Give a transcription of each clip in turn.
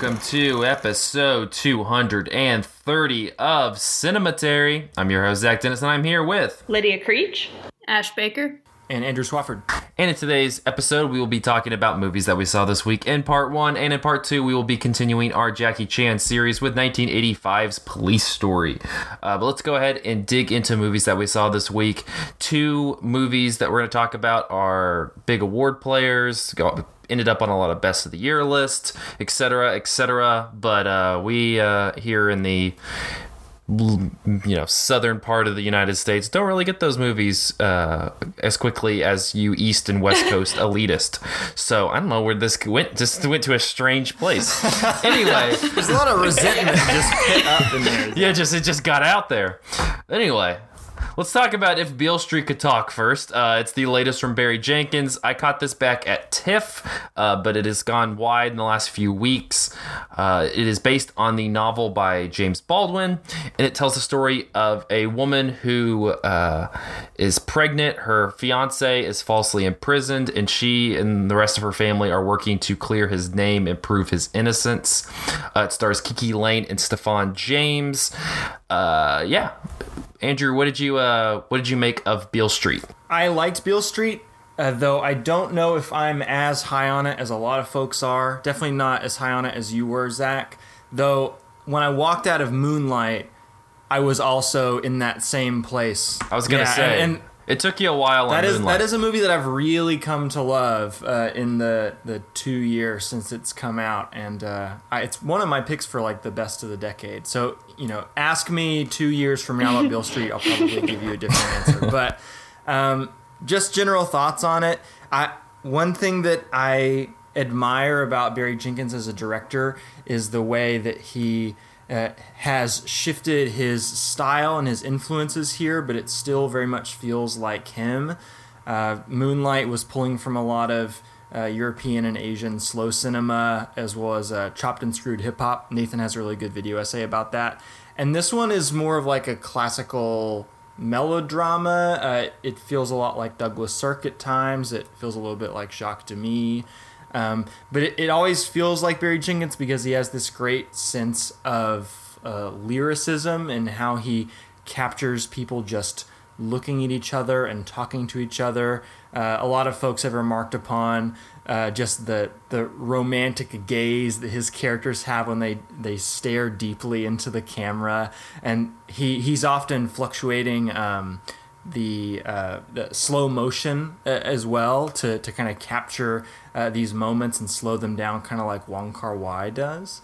welcome to episode 230 of Cinematary. I'm your host, Zach Dennis, and I'm here with. Lydia Creech. Ash Baker. and Andrew Swafford. And in today's episode, we will be talking about movies that we saw this week in part one. And in part two, we will be continuing our Jackie Chan series with 1985's Police Story. Uh, but let's go ahead and dig into movies that we saw this week. Two movies that we're going to talk about are big award players. Go, ended up on a lot of best of the year lists, etc., etc. But uh, we uh, here in the you know southern part of the United States don't really get those movies uh, as quickly as you East and West Coast elitist. So I don't know where this went. Just went to a strange place. anyway, There's a lot of resentment just up in there. yeah, just it just got out there. Anyway, let's talk about if Beale Street could talk first. Uh, it's the latest from Barry Jenkins. I caught this back at TIFF, uh, but it has gone wide in the last few weeks. Uh, it is based on the novel by James Baldwin, and it tells the story of a woman who uh, is pregnant. Her fiance is falsely imprisoned, and she and the rest of her family are working to clear his name and prove his innocence. Uh, it stars KiKi Layne and Stephan James. Uh, yeah, Andrew, what did you uh, what did you make of Beale Street? I liked Beale Street, uh, though I don't know if I'm as high on it as a lot of folks are. Definitely not as high on it as you were, Zach. Though when I walked out of Moonlight, I was also in that same place. I was gonna Yeah, say, and, and it took you a while. that on is Moonlight. that is a movie that I've really come to love uh, in the the two years since it's come out, and uh, I, it's one of my picks for like the best of the decade. So you know, ask me two years from now about Beale Street, I'll probably give you a different answer. But um, just general thoughts on it. I one thing that I admire about Barry Jenkins as a director is the way that he uh, has shifted his style and his influences here, but it still very much feels like him. Uh, Moonlight was pulling from a lot of uh, European and Asian slow cinema, as well as uh, chopped and screwed hip hop. Nathan has a really good video essay about that. And this one is more of like a classical melodrama. Uh, it feels a lot like Douglas Sirk at times. It feels a little bit like Jacques Demy. Um, but it, it always feels like Barry Jenkins because he has this great sense of uh, lyricism and how he captures people just looking at each other and talking to each other. Uh, a lot of folks have remarked upon uh, just the the romantic gaze that his characters have when they they stare deeply into the camera, and he he's often fluctuating. Um, the, uh, the slow motion uh, as well to, to kind of capture uh, these moments and slow them down, kind of like Wong Kar Wai does.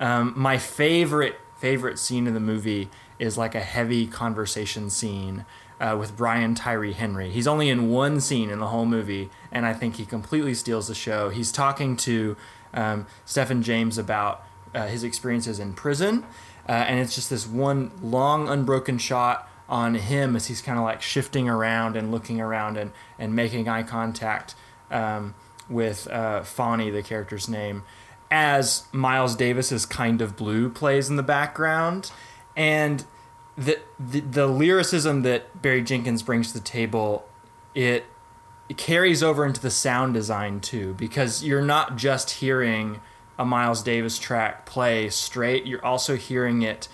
Um, my favorite favorite scene in the movie is like a heavy conversation scene uh, with Brian Tyree Henry. He's only in one scene in the whole movie, and I think he completely steals the show. He's talking to um, Stephan James about uh, his experiences in prison, uh, and it's just this one long unbroken shot on him as he's kind of like shifting around and looking around and, and making eye contact um, with uh, Fonny, the character's name, as Miles Davis's Kind of Blue plays in the background. And the, the, the lyricism that Barry Jenkins brings to the table, it, it carries over into the sound design too, because you're not just hearing a Miles Davis track play straight, you're also hearing it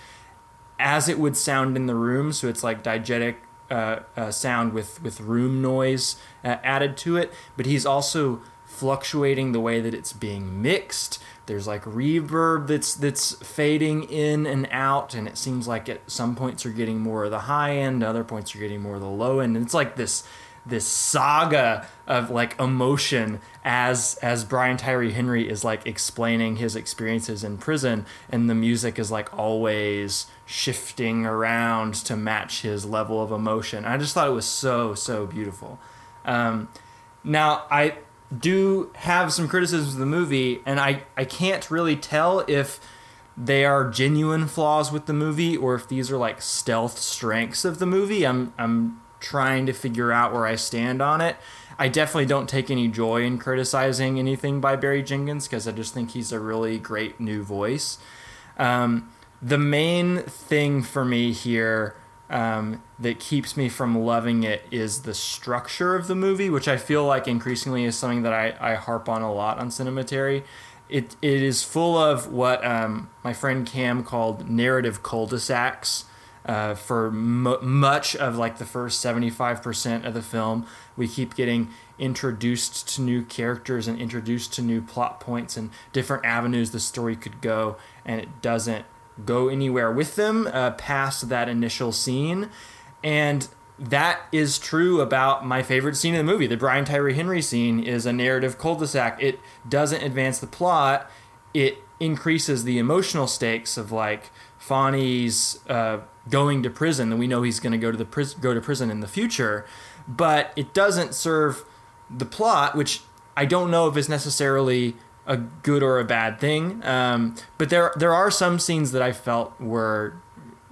as it would sound in the room. So it's like diegetic uh, uh, sound with with room noise uh, added to it. But he's also fluctuating the way that it's being mixed. There's like reverb that's that's fading in and out, and it seems like at some points you're getting more of the high end, other points you're getting more of the low end. And it's like this this saga of like emotion as as Brian Tyree Henry is like explaining his experiences in prison and the music is like always shifting around to match his level of emotion. I just thought it was so so beautiful. Um, now I do have some criticisms of the movie and I I can't really tell if they are genuine flaws with the movie or if these are like stealth strengths of the movie. I'm I'm trying to figure out where I stand on it. I definitely don't take any joy in criticizing anything by Barry Jenkins because I just think he's a really great new voice. Um, the main thing for me here um, that keeps me from loving it is the structure of the movie, which I feel like increasingly is something that I, I harp on a lot on Cinematary. it it is full of what um, my friend Cam called narrative cul-de-sacs. Uh, for m- much of like the first 75% of the film we keep getting introduced to new characters and introduced to new plot points and different avenues the story could go and it doesn't go anywhere with them uh, past that initial scene and that is true about my favorite scene in the movie. The Brian Tyree Henry scene is a narrative cul-de-sac. It doesn't advance the plot. It increases the emotional stakes of like Fonny's uh, going to prison, and we know he's going to go to the go to prison in the future. But it doesn't serve the plot, which I don't know if is necessarily a good or a bad thing. Um, but there there are some scenes that I felt were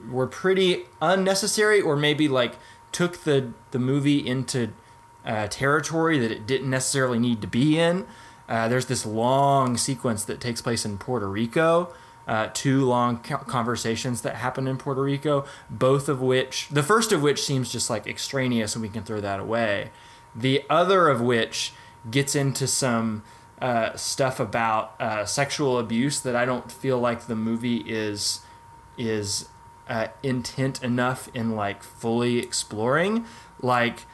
were pretty unnecessary, or maybe like took the the movie into uh, territory that it didn't necessarily need to be in. Uh, there's this long sequence that takes place in Puerto Rico. Uh, two long conversations that happen in Puerto Rico, both of which, the first of which seems just like extraneous and we can throw that away. The other of which gets into some uh, stuff about uh, sexual abuse that I don't feel like the movie is is uh, intent enough in like fully exploring. Like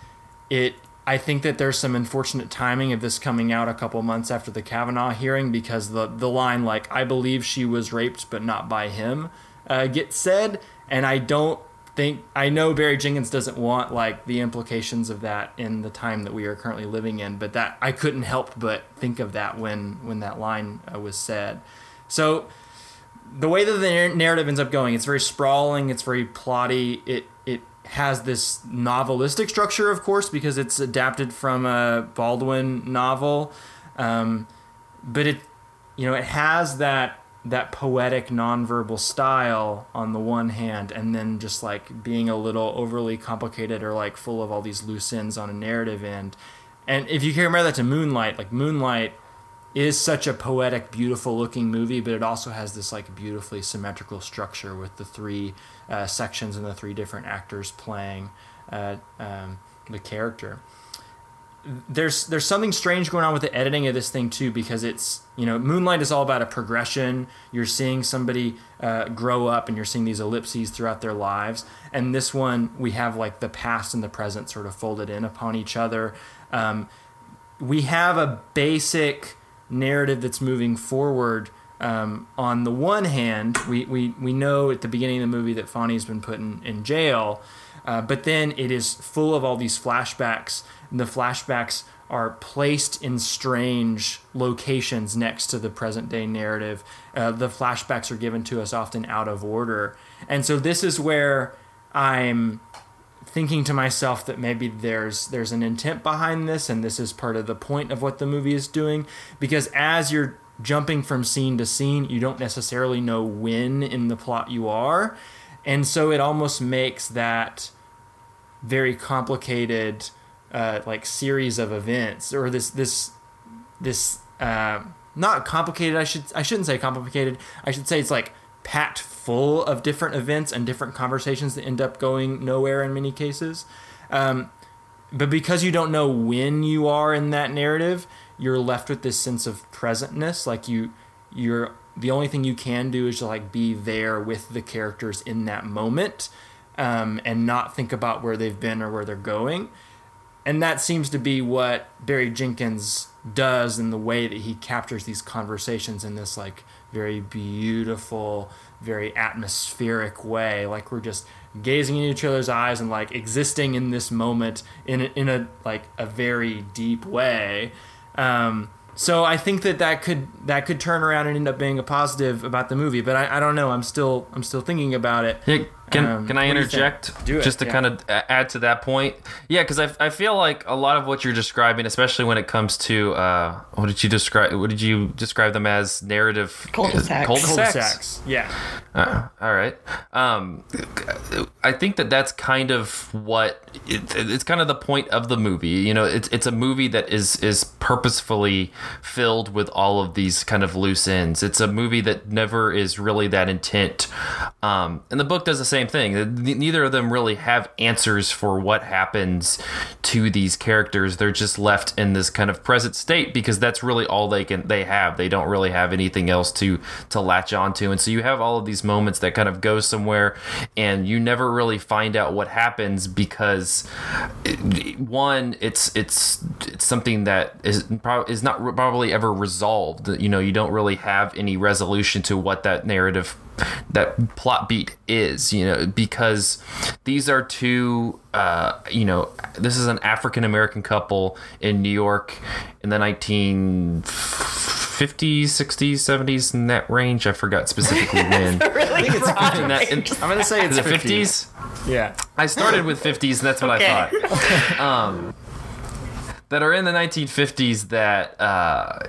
it, I think that there's some unfortunate timing of this coming out a couple months after the Kavanaugh hearing because the the line like I believe she was raped but not by him uh, gets said, and I don't think I know Barry Jenkins doesn't want like the implications of that in the time that we are currently living in, but that I couldn't help but think of that when when that line uh, was said. So the way that the narrative ends up going, it's very sprawling, it's very plotty. It it has this novelistic structure, of course, because it's adapted from a Baldwin novel. Um, but it, you know, it has that that poetic nonverbal style on the one hand, and then just like being a little overly complicated or like full of all these loose ends on a narrative end. And if you compare that to Moonlight, like Moonlight is such a poetic, beautiful looking movie, but it also has this like beautifully symmetrical structure with the three uh, sections and the three different actors playing uh, um, the character. There's there's something strange going on with the editing of this thing too because it's you know Moonlight is all about a progression. You're seeing somebody uh, grow up and you're seeing these ellipses throughout their lives. And this one we have like the past and the present sort of folded in upon each other. Um, we have a basic narrative that's moving forward. Um, on the one hand, we, we, we know at the beginning of the movie that Fonny's been put in, in jail, uh, but then it is full of all these flashbacks. And the flashbacks are placed in strange locations next to the present day narrative. Uh, the flashbacks are given to us often out of order. And so this is where I'm thinking to myself that maybe there's there's an intent behind this and this is part of the point of what the movie is doing. Because as you're jumping from scene to scene you don't necessarily know when in the plot you are. And so it almost makes that very complicated uh, like series of events or this this this uh, not complicated I should I shouldn't say complicated. I should say it's like packed full of different events and different conversations that end up going nowhere in many cases. Um, but because you don't know when you are in that narrative, you're left with this sense of presentness. Like you, you're the only thing you can do is to like be there with the characters in that moment, um, and not think about where they've been or where they're going. And that seems to be what Barry Jenkins does in the way that he captures these conversations in this like very beautiful, very atmospheric way. Like we're just gazing in each other's eyes and like existing in this moment in a, in a like a very deep way. Um, so I think that that could that could turn around and end up being a positive about the movie. But I, I don't know. I'm still I'm still thinking about it. Yeah, can um, can I interject do it, just to yeah. kind of add to that point? Yeah, because I, I feel like a lot of what you're describing, especially when it comes to uh, what did you describe? What did you describe them as? Narrative Cul-de-sacs. Cul-de-sacs. Cul-de-sacs. Yeah. Uh, all right. Um, I think that that's kind of what it, it's kind of the point of the movie. You know, it's it's a movie that is is purposefully filled with all of these kind of loose ends. It's a movie that never is really that intent Um, and the book does the same thing. Neither of them really have answers for what happens to these characters. They're just left in this kind of present state because that's really all they can they have. They don't really have anything else to to latch onto. And so you have all of these moments that kind of go somewhere, and you never really find out what happens because one, it's it's it's something that is is not probably ever resolved. You know, you don't really have any resolution to what that narrative that plot beat is you know because these are two uh, you know this is an african american couple in new york in the 1950s 60s 70s in that range i forgot specifically when really in that, in, I'm gonna say it's the 50s. 50s Yeah. i started with 50s and that's what Okay. i thought um, that are in the 1950s that uh,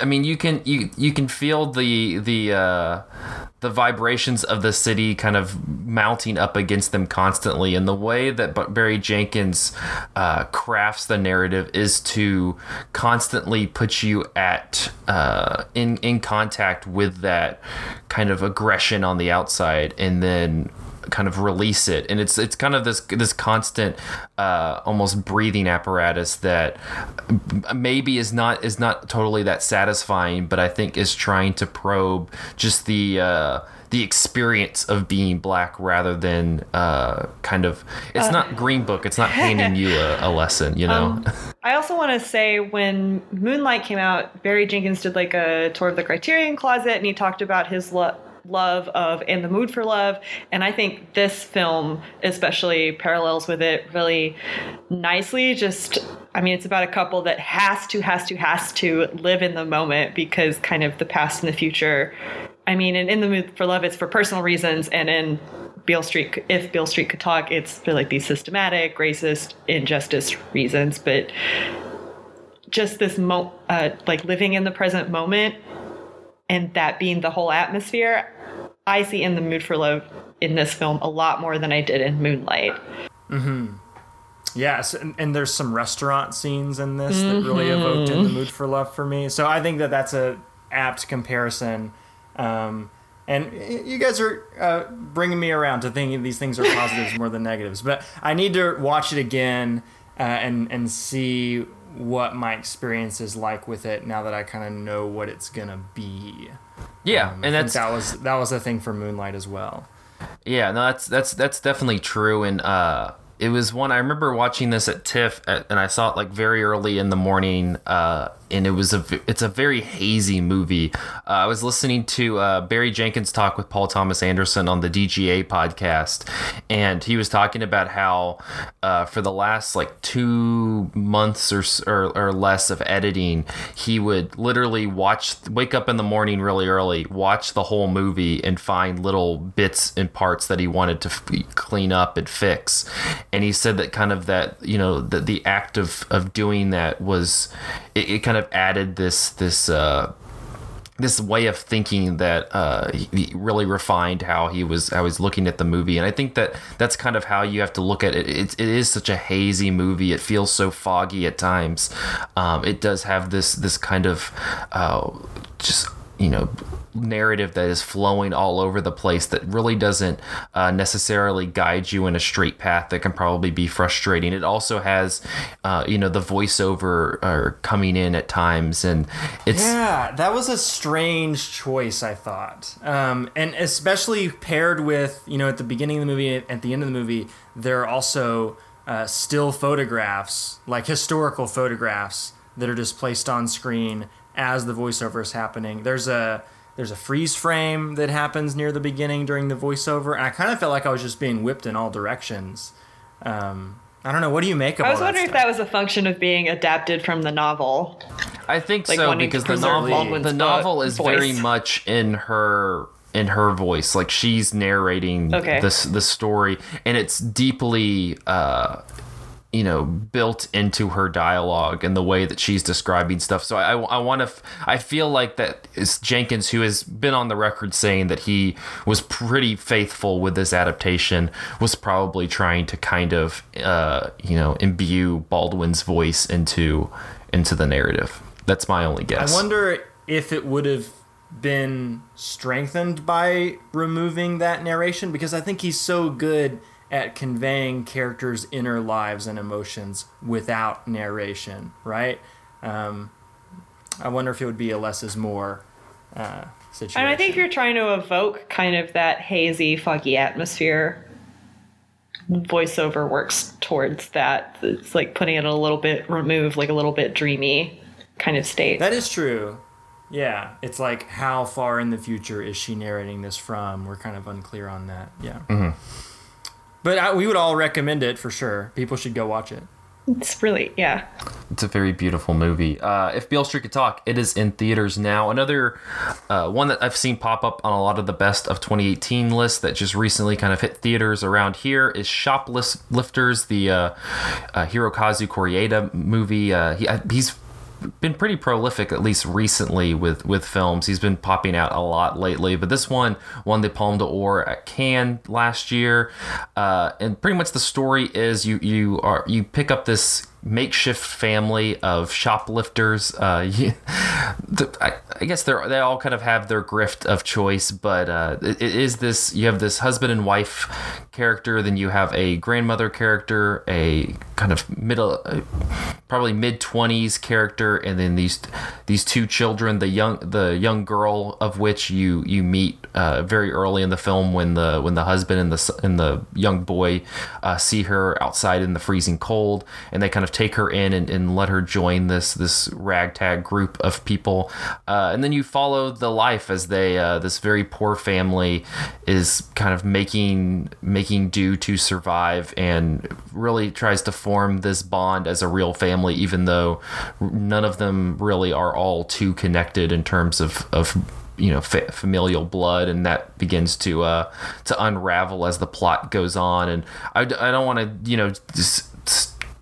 I mean you can you you can feel the the uh, the vibrations of the city kind of mounting up against them constantly. And the way that Barry Jenkins uh, crafts the narrative is to constantly put you at uh, in in contact with that kind of aggression on the outside. And then kind of release it. And it's it's kind of this this constant uh, almost breathing apparatus that maybe is not is not totally that satisfying but I think is trying to probe just the uh, the experience of being black rather than uh, kind of it's not green book it's not handing you a, a lesson you know? Um, I also want to say when Moonlight came out, Barry Jenkins did like a tour of the Criterion Closet and he talked about his lo- love of In the Mood for Love. And I think this film especially parallels with it really nicely. Just, I mean, it's about a couple that has to, has to, has to live in the moment because kind of the past and the future. I mean, and In the Mood for Love, it's for personal reasons. And in Beale Street, if Beale Street could talk, it's for like these systematic, racist, injustice reasons. But just this mo, uh, like living in the present moment, and that being the whole atmosphere, I see in the mood for love in this film a lot more than I did in Moonlight. Mm-hmm. Yes, and, and there's some restaurant scenes in this that really evoked in the mood for love for me. So I think that that's a apt comparison. Um, and you guys are uh, bringing me around to thinking these things are positives more than negatives. But I need to watch it again uh, and and see what my experience is like with it now that I kind of know what it's gonna be. Yeah I and that's that was that was a thing for Moonlight as well. Yeah, no, that's that's that's definitely true. And uh, it was one I remember watching this at TIFF, at, and I saw it like very early in the morning. Uh, and it was a it's a very hazy movie. Uh, I was listening to uh, Barry Jenkins talk with Paul Thomas Anderson on the DGA podcast, and he was talking about how uh, for the last like two months or, or or less of editing, he would literally watch wake up in the morning really early, watch the whole movie, and find little bits and parts that he wanted to f- clean up and fix. And he said that kind of that you know the the act of of doing that was it, it kind of added this this. Uh, this way of thinking that uh, really refined how he was how he's looking at the movie, and I think that that's kind of how you have to look at it. It, it is such a hazy movie; it feels so foggy at times. Um, it does have this this kind of uh, just you know narrative that is flowing all over the place that really doesn't uh, necessarily guide you in a straight path that can probably be frustrating it also has uh, you know the voiceover uh, coming in at times and it's Yeah, that was a strange choice, I thought. Um, and especially paired with, you know, at the beginning of the movie, at the end of the movie, there are also uh, still photographs, like historical photographs, that are just placed on screen as the voiceover is happening. There's a there's a freeze frame that happens near the beginning during the voiceover, and I kind of felt like I was just being whipped in all directions. Um, I don't know. What do you make of it? I was all wondering that if that was a function of being adapted from the novel. I think Like so wanting to because the novel Baldwin's the novel is voice. very much in her in her voice like she's narrating Okay. this the story and it's deeply uh you know built into her dialogue and the way that she's describing stuff. So i i want to f- i feel like that is jenkins who has been on the record saying that he was pretty faithful with this adaptation was probably trying to kind of uh you know imbue baldwin's voice into into the narrative. That's my only guess. I wonder if it would have been strengthened by removing that narration because I think he's so good at conveying characters' inner lives and emotions without narration, right? Um, I wonder if it would be a less is more uh, situation. And I think you're trying to evoke kind of that hazy, foggy atmosphere. Voiceover works towards that. It's like putting it a little bit removed, like a little bit dreamy kind of state. That is true. Yeah, it's like how far in the future is she narrating this from? We're kind of unclear on that. Yeah. Mm-hmm. But I, we would all recommend it for sure. People should go watch it. It's really, yeah. It's a very beautiful movie. Uh, if Beale Street could talk, it is in theaters now. Another uh, one that I've seen pop up on a lot of the best of 2018 lists that just recently kind of hit theaters around here is Shoplifters, the uh, uh, Hirokazu Koreeda movie. Uh, he, he's been pretty prolific, at least recently, with with films. He's been popping out a lot lately, but this one won the Palme d'Or at Cannes last year, uh, and pretty much the story is you you are you pick up this makeshift family of shoplifters. Uh, you, I, I, guess they they all kind of have their grift of choice, but uh, it, it is this you have this husband and wife character, then you have a grandmother character, a kind of middle, uh, probably mid twenties character, and then these these two children. The young the young girl of which you you meet uh, very early in the film when the when the husband and the and the young boy uh, see her outside in the freezing cold, and they kind of take her in and, and let her join this this ragtag group of people, uh, and then you follow the life as they uh, this very poor family is kind of making making do to survive and really tries to form this bond as a real family, even though none of them really are all too connected in terms of of you know fa- familial blood. And that begins to uh to unravel as the plot goes on. And i, I don't want to you know just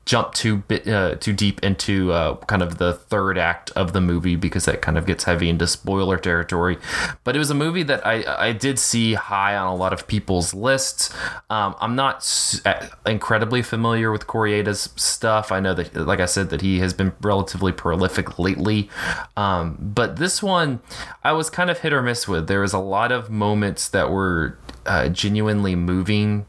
jump too bit uh, too deep into uh, kind of the third act of the movie because that kind of gets heavy into spoiler territory. But it was a movie that I I did see high on a lot of people's lists. Um, I'm not uh, incredibly familiar with Koreeda's stuff. I know that, like I said, that he has been relatively prolific lately. Um, but this one, I was kind of hit or miss with. There was a lot of moments that were uh, genuinely moving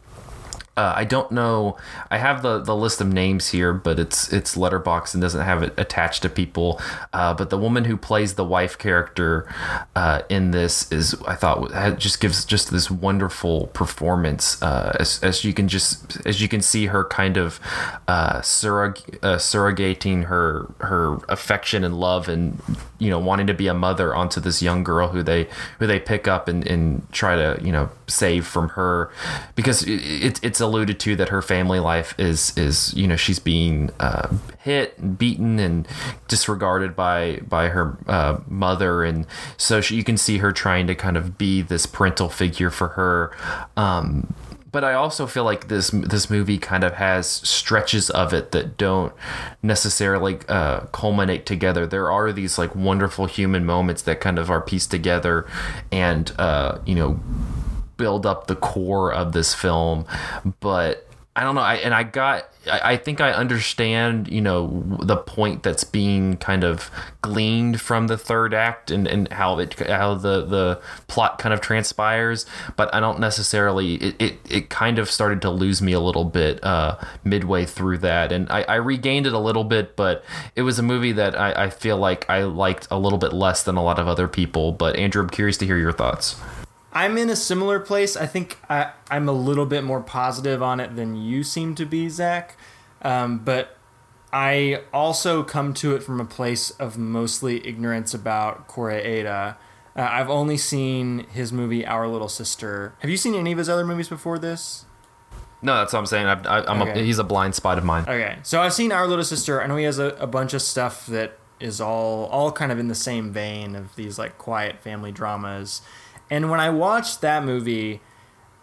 uh, I don't know. I have the, the list of names here, but it's it's Letterboxd and doesn't have it attached to people. Uh, but the woman who plays the wife character uh, in this is, I thought, just gives just this wonderful performance. Uh, as, as you can just as you can see her kind of uh, surrog- uh, surrogating her her affection and love and you know wanting to be a mother onto this young girl who they who they pick up and, and try to you know save from her because it, it it's a alluded to that her family life is is you know she's being uh, hit and beaten and disregarded by by her uh, mother and so she, you can see her trying to kind of be this parental figure for her um, but I also feel like this this movie kind of has stretches of it that don't necessarily uh, culminate together. There are these like wonderful human moments that kind of are pieced together, and uh, you know build up the core of this film, but I don't know. I and I got. I, I think I understand. You know the point that's being kind of gleaned from the third act and, and how it how the the plot kind of transpires. But I don't necessarily. It it, it kind of started to lose me a little bit uh, midway through that, and I, I regained it a little bit. But it was a movie that I, I feel like I liked a little bit less than a lot of other people. But Andrew, I'm curious to hear your thoughts. I'm in a similar place. I think I, am a little bit more positive on it than you seem to be, Zach. Um, but I also come to it from a place of mostly ignorance about Koreeda. Uh, I've only seen his movie Our Little Sister. Have you seen any of his other movies before this? No, that's what I'm saying. I, am okay. he's a blind spot of mine. Okay, so I've seen Our Little Sister. I know he has a, a bunch of stuff that is all all kind of in the same vein of these like quiet family dramas. And when I watched that movie,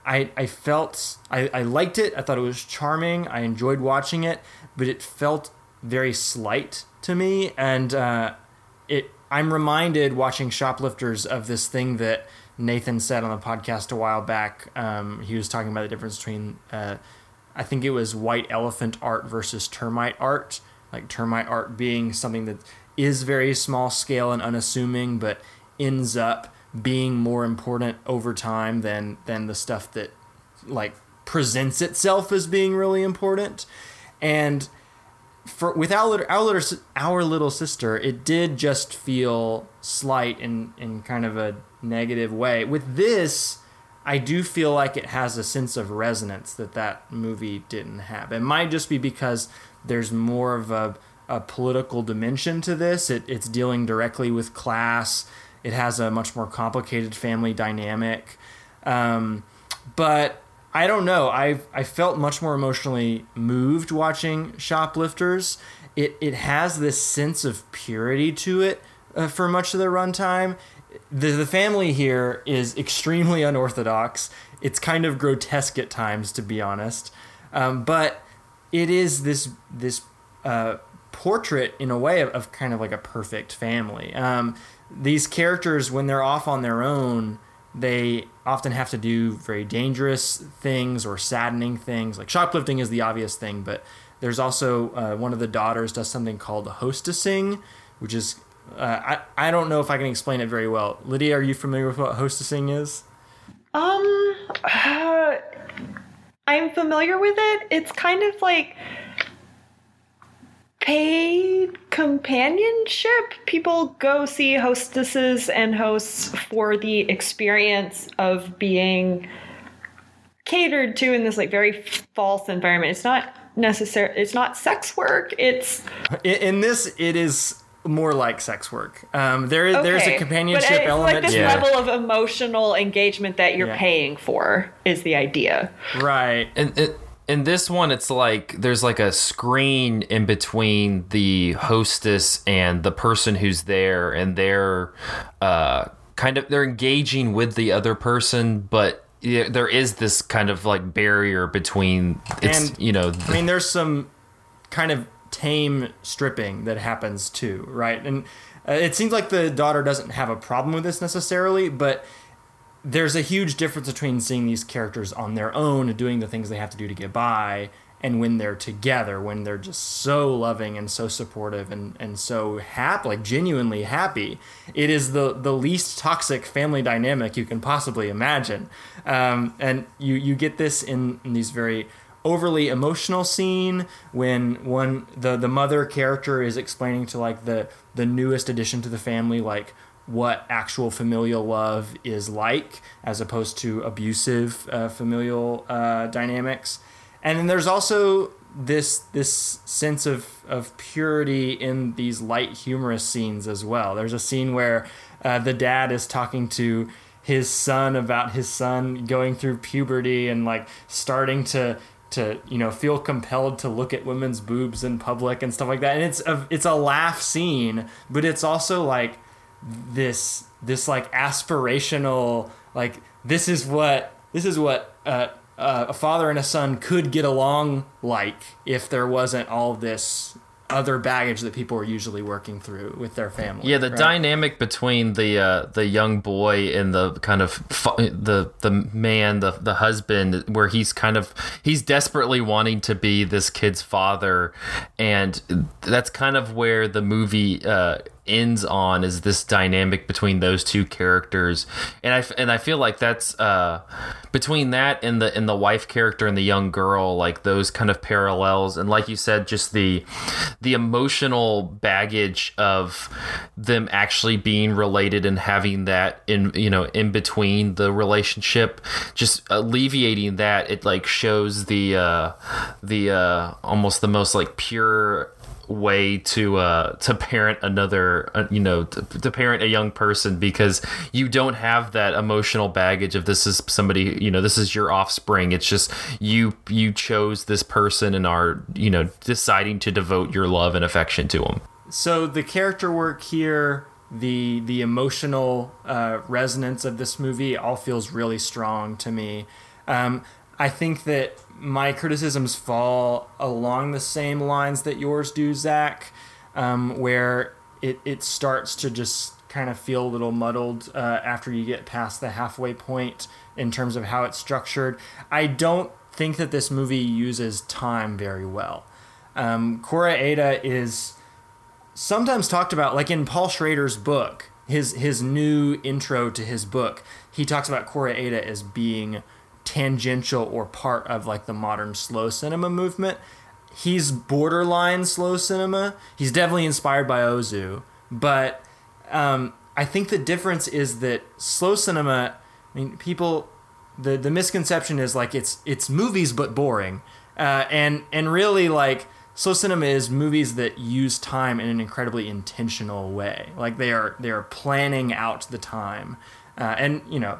I, I felt I, I liked it. I thought it was charming. I enjoyed watching it, but it felt very slight to me. And uh, it I'm reminded watching Shoplifters of this thing that Nathan said on the podcast a while back. Um, he was talking about the difference between uh, I think it was white elephant art versus termite art. Like termite art being something that is very small scale and unassuming, but ends up being more important over time than than the stuff that like presents itself as being really important. And for with our little, our our little sister, it did just feel slight in in kind of a negative way. With this, I do feel like it has a sense of resonance that that movie didn't have. It might just be because there's more of a, a political dimension to this. It, it's dealing directly with class. It has a much more complicated family dynamic. Um, but I don't know. I I felt much more emotionally moved watching Shoplifters. It it has this sense of purity to it uh, for much of the runtime. The the family here is extremely unorthodox. It's kind of grotesque at times, to be honest. Um, but it is this this uh, portrait in a way of, of, kind of like a perfect family. Um, these characters, when they're off on their own, they often have to do very dangerous things or saddening things. Like shoplifting is the obvious thing, but there's also uh, one of the daughters does something called hostessing, which is uh, I I don't know if I can explain it very well. Lydia, are you familiar with what hostessing is? Um, uh, I'm familiar with it. It's kind of like paid companionship. People go see hostesses and hosts for the experience of being catered to in this like very false environment. It's not necessary. It's not sex work. It's in, in this. It is more like sex work. Um, there is okay. there's a companionship but it's element. Like this yeah. level of emotional engagement that you're yeah. paying for is the idea, right? And it, in this one it's like there's like a screen in between the hostess and the person who's there and they're uh, kind of they're engaging with the other person but there is this kind of like barrier between it's and, you know the, i mean there's some kind of tame stripping that happens too right? And uh, it seems like the daughter doesn't have a problem with this necessarily but there's a huge difference between seeing these characters on their own and doing the things they have to do to get by and when they're together when they're just so loving and so supportive and, and so happy like genuinely happy. It is the the least toxic family dynamic you can possibly imagine. Um, and you you get this in, in these very overly emotional scene when one the the mother character is explaining to like the the newest addition to the family like what actual familial love is like as opposed to abusive uh, familial uh, dynamics. And then there's also this this sense of of purity in these light humorous scenes as well. There's a scene where uh, the dad is talking to his son about his son going through puberty and like starting to to you know feel compelled to look at women's boobs in public and stuff like that. And it's a it's a laugh scene but it's also like this this like aspirational like this is what this is what uh, uh, a father and a son could get along like if there wasn't all this other baggage that people are usually working through with their family. Yeah, the right? dynamic between the uh, the young boy and the kind of fu- the the man, the the husband, where he's kind of he's desperately wanting to be this kid's father, and that's kind of where the movie uh, ends on is this dynamic between those two characters. And i and i feel like that's uh between that and the and the wife character and the young girl like those kind of parallels. And like you said just the the emotional baggage of them actually being related and having that in you know in between the relationship just alleviating that it like shows the uh the uh almost the most like pure way to uh to parent another uh, you know to, to, parent a young person because you don't have that emotional baggage of this is somebody you know this is your offspring. It's just you you chose this person and are you know deciding to devote your love and affection to them so the character work here the the emotional uh, resonance of this movie all feels really strong to me. Um, I think that my criticisms fall along the same lines that yours do, Zach, um, where it, it starts to just kind of feel a little muddled uh, after you get past the halfway point in terms of how it's structured. I don't think that this movie uses time very well. Um, Koreeda is sometimes talked about, like in Paul Schrader's book, his his new intro to his book, he talks about Koreeda as being tangential or part of like the modern slow cinema movement. He's borderline slow cinema. He's definitely inspired by Ozu, but um, I think the difference is that slow cinema. I mean, people. The the misconception is like it's it's movies but boring, uh, and and really like slow cinema is movies that use time in an incredibly intentional way. Like they are they are planning out the time, uh, and you know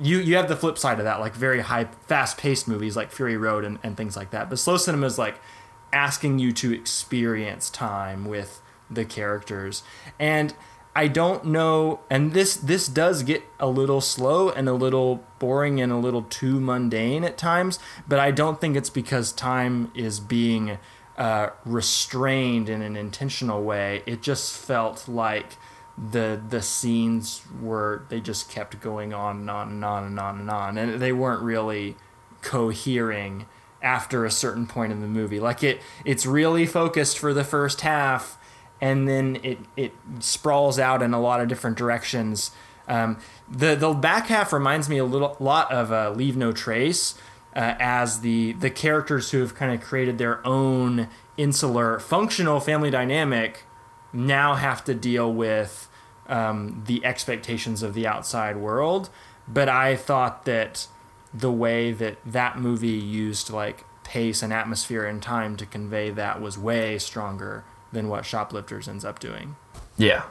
you you have the flip side of that, like very high, fast paced movies like Fury Road and, and things like that. But slow cinema is like asking you to experience time with the characters. And I don't know and this this does get a little slow and a little boring and a little too mundane at times, but I don't think it's because time is being uh, restrained in an intentional way. It just felt like the the scenes were they just kept going on and on and on and on and on. And they weren't really cohering after a certain point in the movie. Like it it's really focused for the first half and then it it sprawls out in a lot of different directions. Um, the the back half reminds me a little lot of uh, Leave No Trace uh, as the the characters who have kind of created their own insular functional family dynamic now have to deal with um, the expectations of the outside world. But I thought that the way that that movie used like pace and atmosphere and time to convey that was way stronger than what Shoplifters ends up doing. Yeah,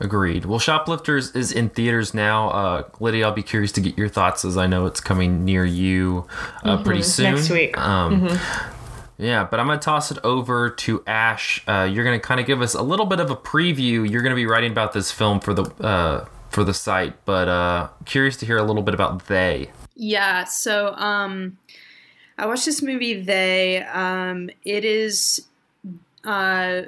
agreed. Well, Shoplifters is in theaters now. Uh, Lydia, I'll be curious to get your thoughts as I know it's coming near you uh, mm-hmm. pretty soon. Next week. Um, mm-hmm. Yeah, but I'm going to toss it over to Ash. Uh, you're going to kind of give us a little bit of a preview. You're going to be writing about this film for the uh, for the site, but uh, curious to hear a little bit about They. Yeah, so um, I watched this movie They. Um, it is uh,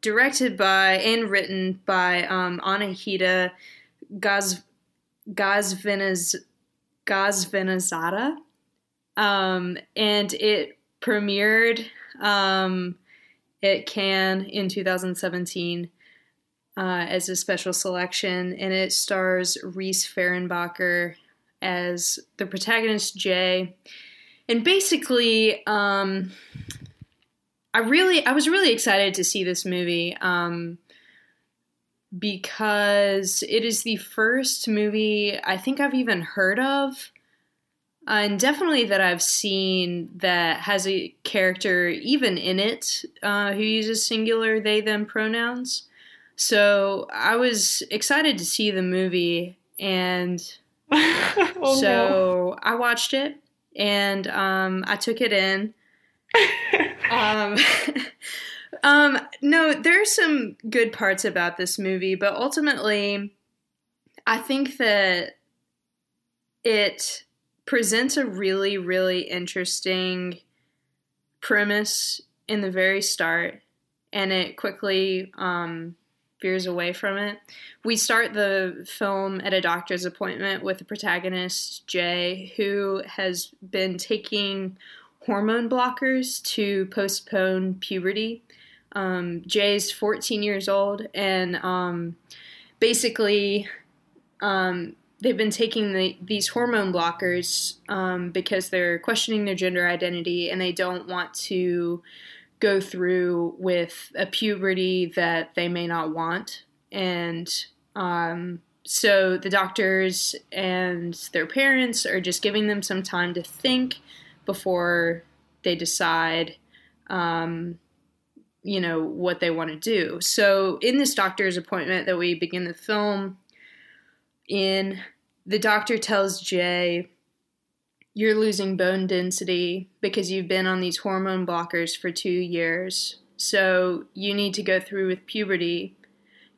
directed by and written by um, Anahita Gaz um, and it premiered um, at Cannes in 2017 uh, as a special selection, and it stars Rhys Fehrenbacher as the protagonist Jay. And basically, um, I really, I was really excited to see this movie um, because it is the first movie I think I've even heard of and definitely that I've seen that has a character even in it uh, who uses singular they them pronouns. So I was excited to see the movie, and oh, so no. I watched it and um, I took it in. um, um, no, there are some good parts about this movie, but ultimately, I think that it presents a really, really interesting premise in the very start, and it quickly um, veers away from it. We start the film at a doctor's appointment with the protagonist, Jay, who has been taking hormone blockers to postpone puberty. Um, Jay's 14 years old, and um, basically, um, they've been taking the, these hormone blockers um, because they're questioning their gender identity and they don't want to go through with a puberty that they may not want. And um, so the doctors and their parents are just giving them some time to think before they decide. Um, you know what they want to do. So in this doctor's appointment that we begin the film, in the doctor tells Jay, You're losing bone density because you've been on these hormone blockers for two years. So you need to go through with puberty.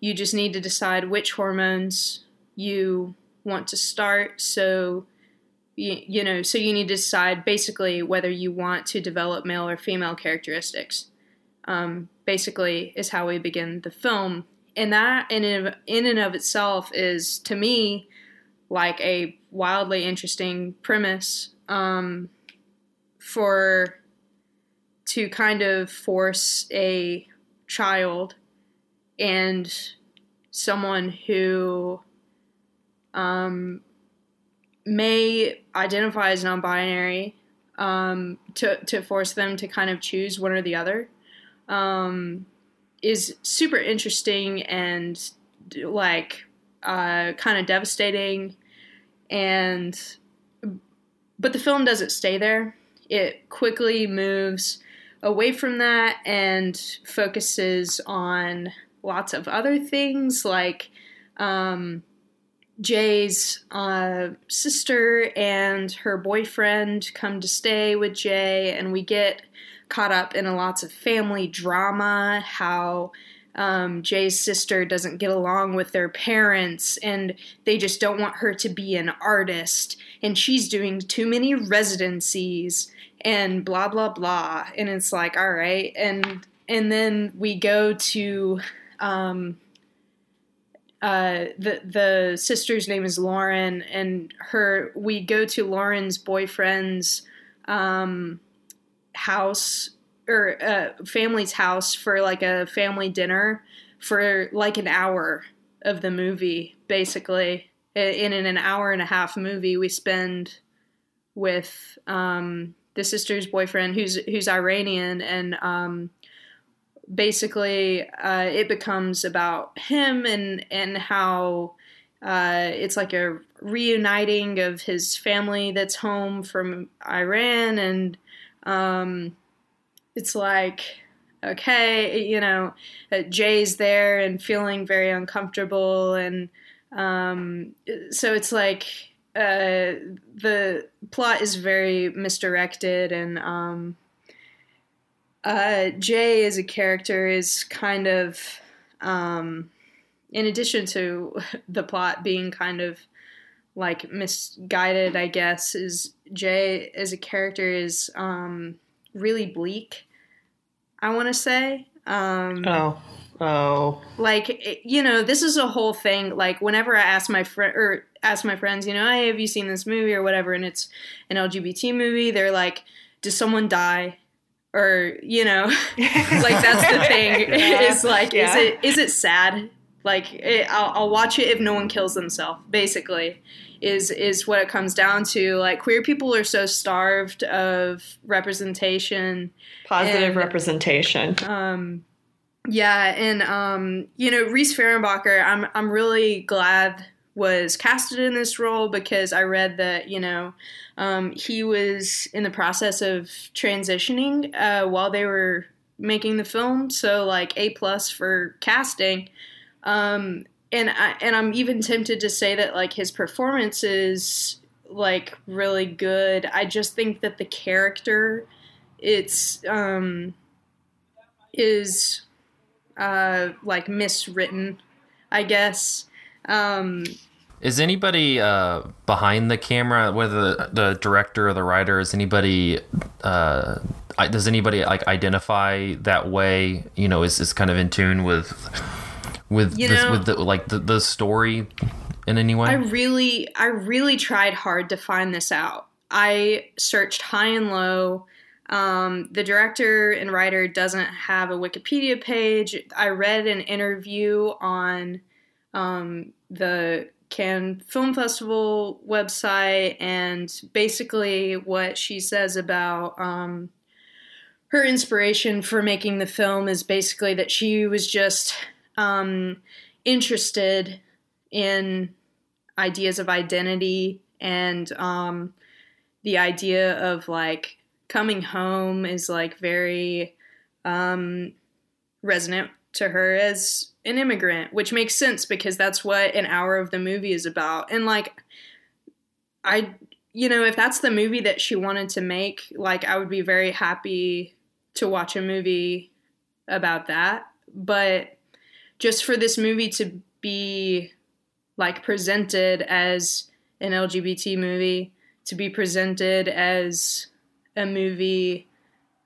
You just need to decide which hormones you want to start. So, you, know, so you need to decide basically whether you want to develop male or female characteristics. Um, basically, is how we begin the film. And that, in and, in and of itself, is to me like a wildly interesting premise um, for to kind of force a child and someone who um, may identify as non-binary um, to to force them to kind of choose one or the other. Um, is super interesting and like uh, kind of devastating. And but the film doesn't stay there. It quickly moves away from that and focuses on lots of other things like um, Jay's uh, sister and her boyfriend come to stay with Jay, and we get caught up in a lots of family drama. How um, Jay's sister doesn't get along with their parents, and they just don't want her to be an artist, and she's doing too many residencies, and blah blah blah. And it's like, all right, and and then we go to um, uh, the the sister's name is Lauren, and her we go to Lauren's boyfriend's um, house or uh, family's house for like a family dinner for like an hour of the movie, basically. In, in an hour and a half movie, we spend with um, the sister's boyfriend, who's who's Iranian, and um, basically uh, it becomes about him and and how uh, it's like a reuniting of his family that's home from Iran and um, it's like okay you know uh, Jay's there and feeling very uncomfortable and um, so it's like uh, the plot is very misdirected and um, uh, Jay as a character is kind of, um, in addition to the plot being kind of like misguided, I guess, is Jay as a character is um, really bleak. I want to say. Um, oh. Oh. Like you know, this is a whole thing. Like whenever I ask my friend or ask my friends, you know, hey, have you seen this movie or whatever, and it's an LGBT movie, they're like, does someone die? or you know like that's the thing yeah. is like yeah. is it is it sad like it, I'll, I'll watch it if no one kills themselves basically is is what it comes down to. Like queer people are so starved of representation positive and, representation. um yeah and um you know Rhys Fehrenbacher I'm I'm really glad was casted in this role because I read that you know um, he was in the process of transitioning uh, while they were making the film, so like a plus for casting. Um, and I, and I'm even tempted to say that like his performance is like really good. I just think that the character it's um, is uh, like miswritten, I guess. Um, is anybody uh, behind the camera, whether the, the, director or the writer, is anybody? Uh, does anybody like identify that way? You know, is is kind of in tune with with this, know, with the, like the, the story in any way? I really, I really tried hard to find this out. I searched high and low. Um, the director and writer doesn't have a Wikipedia page. I read an interview on um, the Cannes Film Festival website, and basically what she says about um, her inspiration for making the film is basically that she was just um, interested in ideas of identity and um, the idea of like coming home is like very um, resonant to her as an immigrant, which makes sense because that's what an hour of the movie is about. And like, I, you know, if that's the movie that she wanted to make, like, I would be very happy to watch a movie about that. But just for this movie to be like presented as an LGBT movie, to be presented as a movie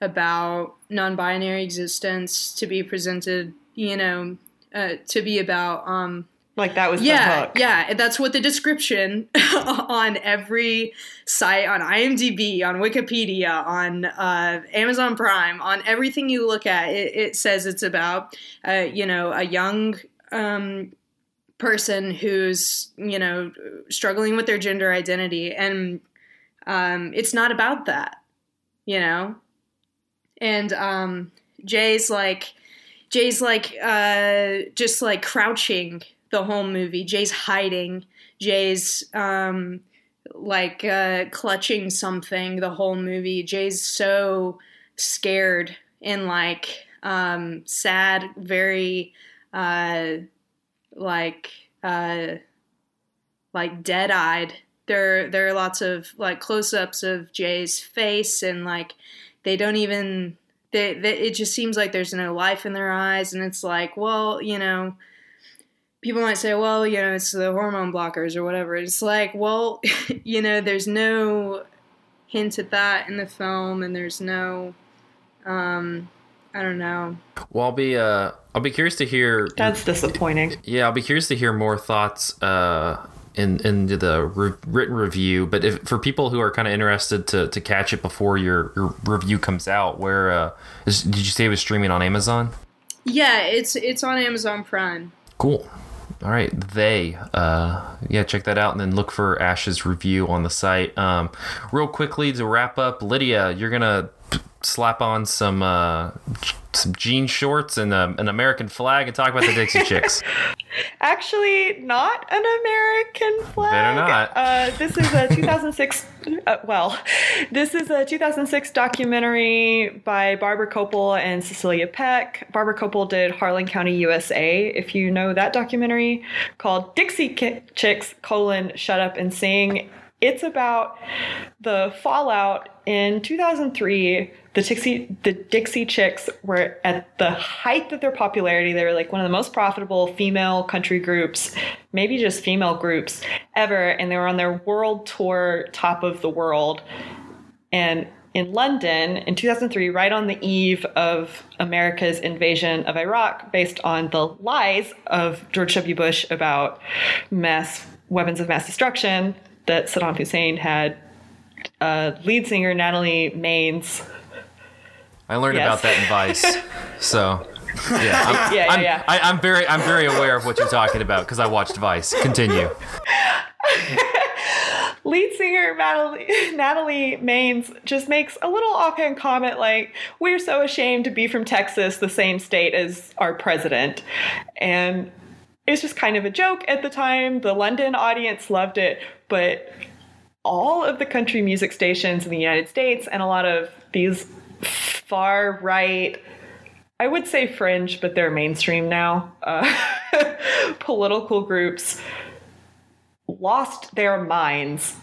about non-binary existence to be presented you know uh, to be about um like that was yeah yeah that's what the description on every site on imdb on wikipedia on uh, amazon prime on everything you look at it, it says it's about uh, you know a young um, person who's you know struggling with their gender identity and um, it's not about that you know? And um, jay's like jay's like uh, just like crouching the whole movie. Jay's hiding. Jay's um, like uh, clutching something the whole movie. Jay's so scared and like um, sad very uh, like uh, like dead eyed. There there are lots of like close ups of Jay's face and like they don't even they, they it just seems like there's no life in their eyes. And it's like well you know people might say well you know it's the hormone blockers or whatever it's like well you know there's no hint at that in the film and there's no um I don't know. Well, I'll be uh, I'll be curious to hear. That's disappointing. Yeah, I'll be curious to hear more thoughts uh, in into the re- written review. But if for people who are kind of interested to, to catch it before your, your review comes out, where uh, is, did you say it was streaming on Amazon? Yeah, it's it's on Amazon Prime. Cool. All right, they uh, yeah, check that out, and then look for Ash's review on the site. Um, real quickly to wrap up, Lydia, you're gonna slap on some uh, some jean shorts and uh, an American flag and talk about the Dixie Chicks. Actually, not an American flag. Better not. Uh, this is a 2006. uh, well, this is a 2006 documentary by Barbara Kopple and Cecilia Peck. Barbara Kopple did Harlan County, USA. If you know that documentary, called Dixie Chicks: colon Shut Up and Sing. It's about the fallout in 2003 the Dixie the Dixie Chicks were at the height of their popularity. They were like one of the most profitable female country groups, maybe just female groups ever, and they were on their world tour, top of the world. And in London in 2003, right on the eve of America's invasion of Iraq, based on the lies of George W. Bush about mass weapons of mass destruction that Saddam Hussein had, uh, lead singer Natalie Maines I learned yes. about that in Vice. so yeah, I'm, yeah, I'm, yeah. I, am very, I'm very aware of what you're talking about because I watched Vice. Continue. Lead singer Natalie, Natalie Maines just makes a little offhand comment like, "We're so ashamed to be from Texas, the same state as our president," and it was just kind of a joke at the time. The London audience loved it, but all of the country music stations in the United States and a lot of these far right, I would say fringe, but they're mainstream now, uh, political groups lost their minds.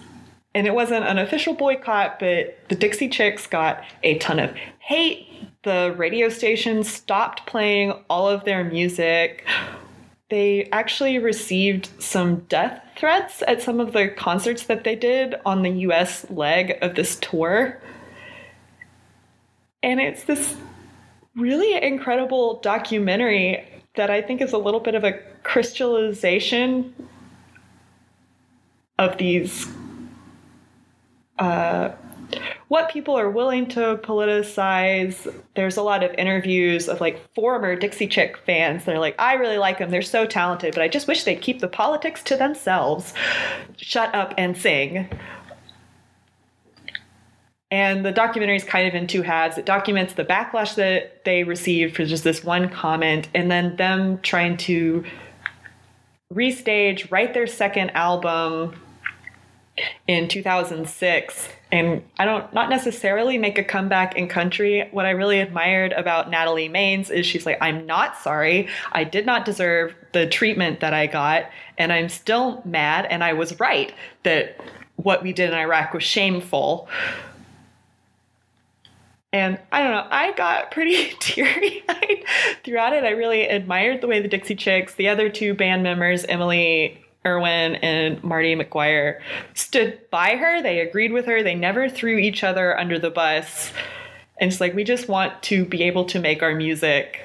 And it wasn't an official boycott, but the Dixie Chicks got a ton of hate. The radio stations stopped playing all of their music. They actually received some death threats at some of the concerts that they did on the US leg of this tour. And it's this really incredible documentary that I think is a little bit of a crystallization of these uh, what people are willing to politicize. There's a lot of interviews of like former Dixie Chick fans that are like, I really like them. They're so talented, but I just wish they'd keep the politics to themselves. Shut up and sing. And the documentary is kind of in two halves. It documents the backlash that they received for just this one comment, and then them trying to restage, write their second album in 2006 and i don't not necessarily make a comeback in country. What i really admired about natalie maines is she's like i'm not sorry. I did not deserve the treatment that i got and i'm still mad and i was right that what we did in iraq was shameful and I don't know, I got pretty teary eyed throughout it. I really admired the way the Dixie Chicks, the other two band members, Emily Erwin and Martie Maguire, stood by her. They agreed with her. They never threw each other under the bus. And it's like, we just want to be able to make our music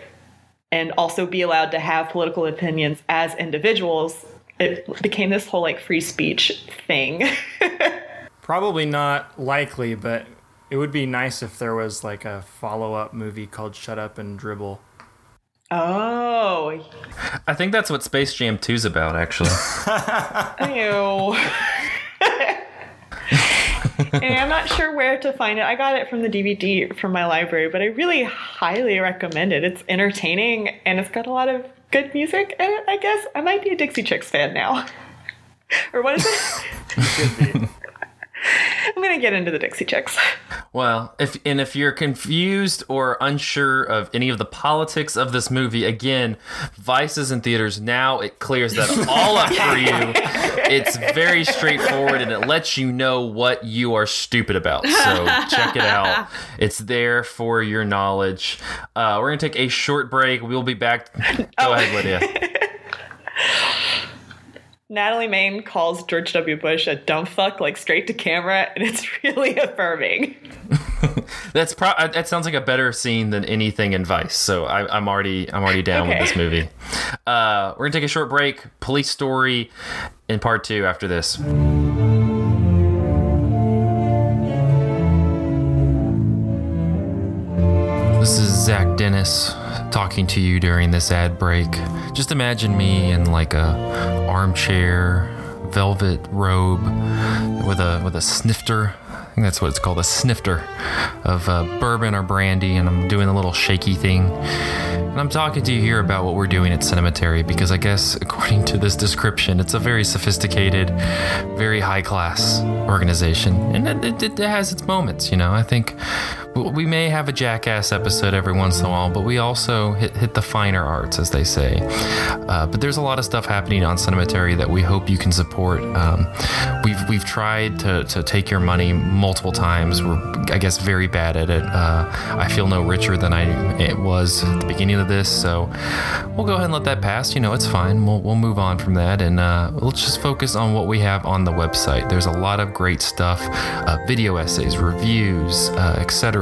and also be allowed to have political opinions as individuals. It became this whole like free speech thing. Probably not likely, but it would be nice if there was like a follow up movie called Shut Up and Dribble. Oh, I think that's what Space Jam 2's about, actually. ew. and I'm not sure where to find it. I got it from the DVD from my library, but I really highly recommend it. It's entertaining and it's got a lot of good music in it, I guess. I might be a Dixie Chicks fan now. or what is it? I'm gonna get into the Dixie Chicks. Well, if and if you're confused or unsure of any of the politics of this movie, again, Vice is in theaters now. It clears that all up for you. It's very straightforward and it lets you know what you are stupid about. So check it out. It's there for your knowledge. Uh, we're gonna take a short break. We'll be back. Go ahead, Lydia. Natalie Main calls George W. Bush a dumb fuck, like straight to camera, and it's really affirming. That's pro- uh, that sounds like a better scene than anything in Vice. So I, I'm already I'm already down Okay. with this movie. Uh, we're gonna take a short break. Police story in part two after this. This is Zach Dennis talking to you during this ad break. Just imagine me in like a armchair, velvet robe with a with a snifter. I think that's what it's called, a snifter of uh, bourbon or brandy, and I'm doing a little shaky thing. And I'm talking to you here about what we're doing at Cinematary because I guess, according to this description, it's a very sophisticated, very high class organization. And it, it, it has its moments, you know. I think we may have a jackass episode every once in a while, but we also hit, hit the finer arts, as they say. Uh, but there's a lot of stuff happening on Cinematary that we hope you can support. Um, we've we've tried to, to take your money multiple times. We're, I guess, very bad at it. Uh, I feel no richer than I was at the beginning of this, so we'll go ahead and let that pass. You know, it's fine. We'll, we'll move on from that, and uh, let's just focus on what we have on the website. There's a lot of great stuff uh, video essays, reviews, uh,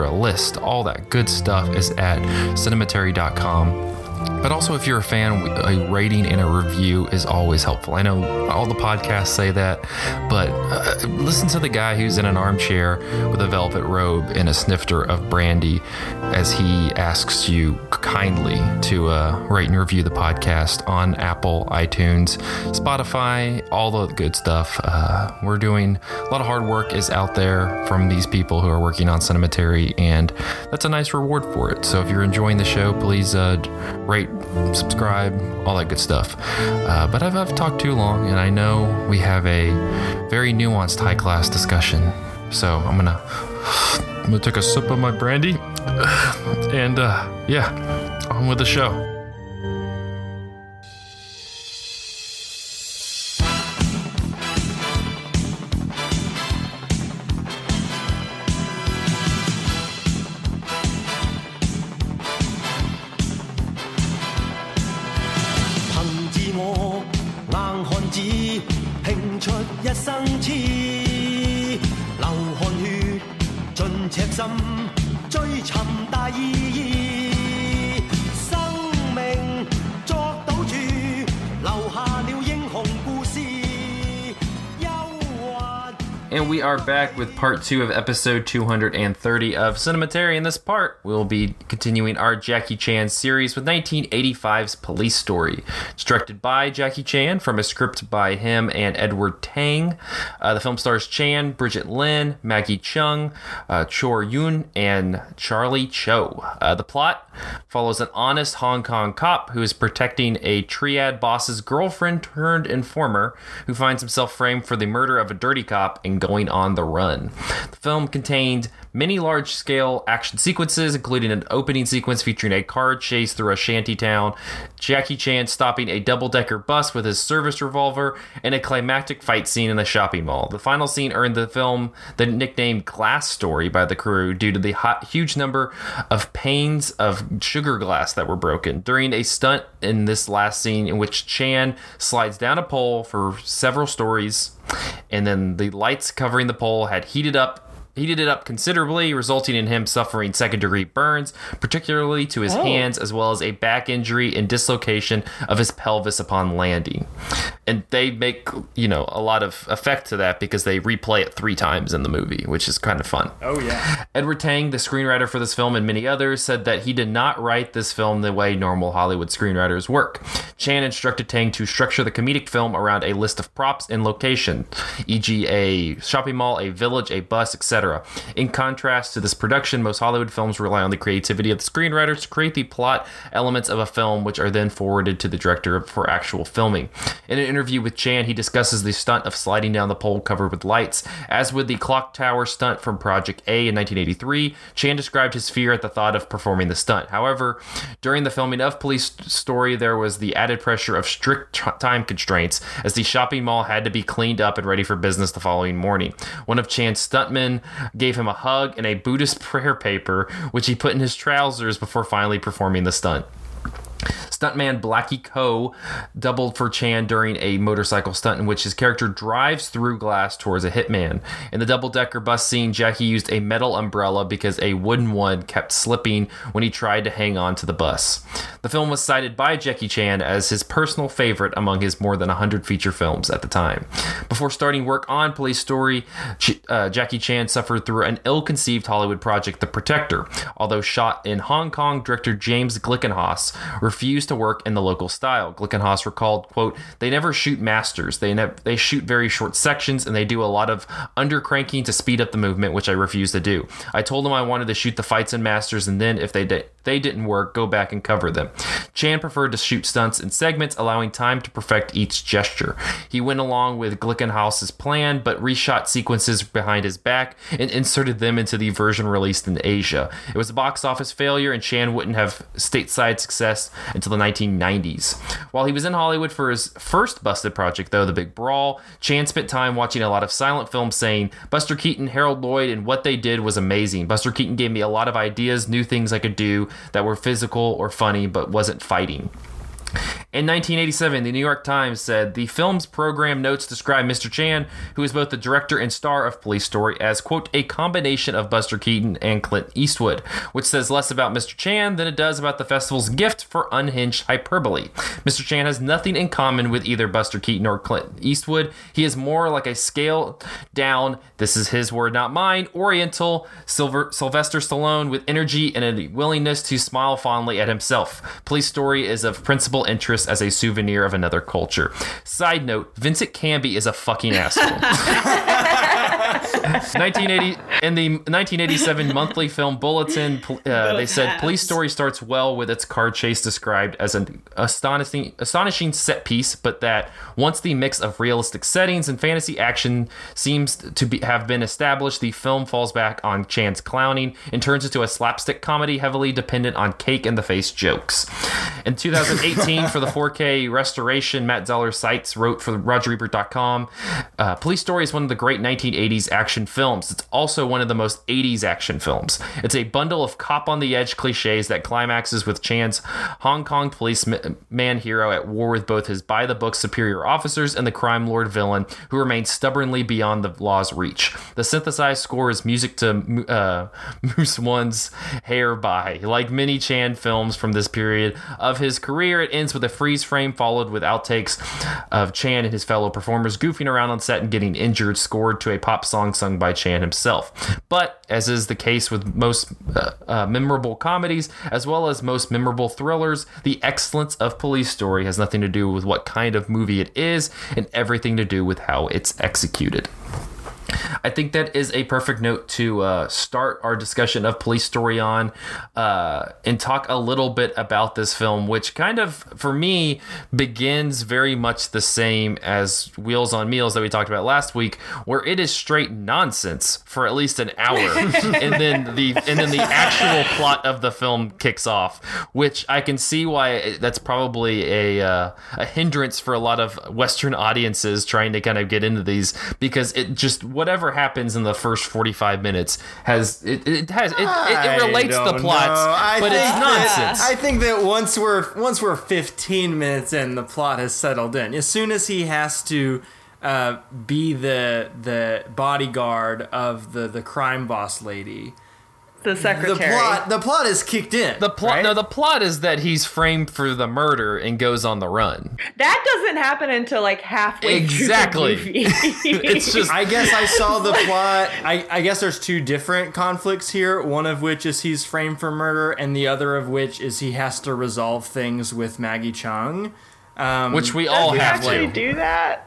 etc. List, all that good stuff is at cinematary.com. But also, if you're a fan, a rating and a review is always helpful. I know all the podcasts say that, but uh, listen to the guy who's in an armchair with a velvet robe and a snifter of brandy as he asks you kindly to uh, rate and review the podcast on Apple, iTunes, Spotify, all the good stuff. Uh, we're doing a lot of hard work is out there from these people who are working on Cinematary, and that's a nice reward for it. So if you're enjoying the show, please uh, rate, subscribe, all that good stuff. Uh, but I've, I've talked too long, and I know we have a very nuanced high class discussion. So I'm gonna I'm gonna take a sip of my brandy, and uh, yeah, on with the show. 心，追寻 And we are back with part two of episode 230 of Cinematary. In this part, we'll be continuing our Jackie Chan series with 1985's Police Story. Directed by Jackie Chan from a script by him and Edward Tang. Uh, the film stars Chan, Brigitte Lin, Maggie Cheung, uh, Chor Yuen, and Charlie Cho. Uh, the plot follows an honest Hong Kong cop who is protecting a triad boss's girlfriend turned informer who finds himself framed for the murder of a dirty cop and going on the run. The film contained many large scale action sequences, including an opening sequence featuring a car chase through a shanty town, Jackie Chan stopping a double decker bus with his service revolver, and a climactic fight scene in a shopping mall. The final scene earned the film the nickname Glass Story by the crew due to the hot, huge number of panes of sugar glass that were broken during a stunt in this last scene in which Chan slides down a pole for several stories and then the lights covering the pole had heated up heated it up considerably, resulting in him suffering second degree burns, particularly to his Oh. hands, as well as a back injury and dislocation of his pelvis upon landing. And they make, you know, a lot of effect to that because they replay it three times in the movie, which is kind of fun. Oh yeah. Edward Tang, the screenwriter for this film and many others, said that he did not write this film the way normal Hollywood screenwriters work. Chan instructed Tang to structure the comedic film around a list of props and location, e.g., a shopping mall, a village, a bus, etc. In contrast to this production, most Hollywood films rely on the creativity of the screenwriters to create the plot elements of a film, which are then forwarded to the director for actual filming. In an interview with Chan, he discusses the stunt of sliding down the pole covered with lights. As with the clock tower stunt from Project A in 1983, Chan described his fear at the thought of performing the stunt. However, during the filming of Police Story, there was the added pressure of strict time constraints, as the shopping mall had to be cleaned up and ready for business the following morning. One of Chan's stuntmen gave him a hug and a Buddhist prayer paper, which he put in his trousers before finally performing the stunt. Stuntman Blackie Ko doubled for Chan during a motorcycle stunt in which his character drives through glass towards a hitman. In the double decker bus scene, Jackie used a metal umbrella because a wooden one kept slipping when he tried to hang on to the bus. The film was cited by Jackie Chan as his personal favorite among his more than 100 feature films at the time. Before starting work on Police Story, uh, Jackie Chan suffered through an ill conceived Hollywood project, The Protector. Although shot in Hong Kong, director James Glickenhaus refused to work in the local style. Glickenhaus recalled, quote, they never shoot masters. They never they shoot very short sections and they do a lot of undercranking to speed up the movement, which I refuse to do. I told them I wanted to shoot the fights in masters and then if they did they didn't work, go back and cover them. Chan preferred to shoot stunts in segments, allowing time to perfect each gesture. He went along with Glickenhaus's plan, but reshot sequences behind his back and inserted them into the version released in Asia. It was a box office failure, and Chan wouldn't have stateside success until the 1990s. While he was in Hollywood for his first busted project, though, The Big Brawl, Chan spent time watching a lot of silent films saying, Buster Keaton, Harold Lloyd, and what they did was amazing. Buster Keaton gave me a lot of ideas, new things I could do that were physical or funny but wasn't fighting. In 1987, the New York Times said the film's program notes describe Mr. Chan, who is both the director and star of Police Story, as, quote, a combination of Buster Keaton and Clint Eastwood, which says less about Mr. Chan than it does about the festival's gift for unhinged hyperbole. Mr. Chan has nothing in common with either Buster Keaton or Clint Eastwood. He is more like a scaled down, this is his word, not mine, Oriental Silver, Sylvester Stallone with energy and a willingness to smile fondly at himself. Police Story is of principal interest as a souvenir of another culture. Side note: Vincent Canby is a fucking asshole. 1980 in the 1987 monthly film bulletin uh, they said police story starts well with its car chase described as an astonishing astonishing set piece but that once the mix of realistic settings and fantasy action seems to be, have been established the film falls back on Chan's clowning and turns into a slapstick comedy heavily dependent on cake in the face jokes. In 2018 for the 4K restoration Matt Zoller Seitz wrote for RogerEbert.com uh, Police Story is one of the great 1980s action films. It's also one of the most 80s action films. It's a bundle of cop on the edge cliches that climaxes with Chan's Hong Kong policeman hero at war with both his by the book superior officers and the crime lord villain who remains stubbornly beyond the law's reach. The synthesized score is music to uh, Mousse One's Hair by. Like many Chan films from this period of his career, it ends with a freeze frame followed with outtakes of Chan and his fellow performers goofing around on set and getting injured, scored to a pop song sung by Chan himself. But, as is the case with most uh, uh, memorable comedies, as well as most memorable thrillers, the excellence of Police Story has nothing to do with what kind of movie it is and everything to do with how it's executed. I think that is a perfect note to uh, start our discussion of Police Story on uh, and talk a little bit about this film, which kind of, for me, begins very much the same as Wheels on Meals that we talked about last week, where it is straight nonsense for at least an hour, and then the and then the actual plot of the film kicks off, which I can see why that's probably a uh, a hindrance for a lot of Western audiences trying to kind of get into these because it just whatever happens in the first 45 minutes has it, it has it, it, it relates the don't plots. I but think it's that- nonsense I think that once we're once we're 15 minutes in, the plot has settled in. As soon as he has to uh, be the the bodyguard of the the crime boss lady. The secretary. The plot the plot is kicked in. The plot right? no, the plot is that he's framed for the murder and goes on the run. That doesn't happen until like halfway Exactly. through the movie. It's just I guess I saw the plot. I, I guess there's two different conflicts here. One of which is he's framed for murder, and the other of which is he has to resolve things with Maggie Cheung. Um, which we all you have actually to. do that?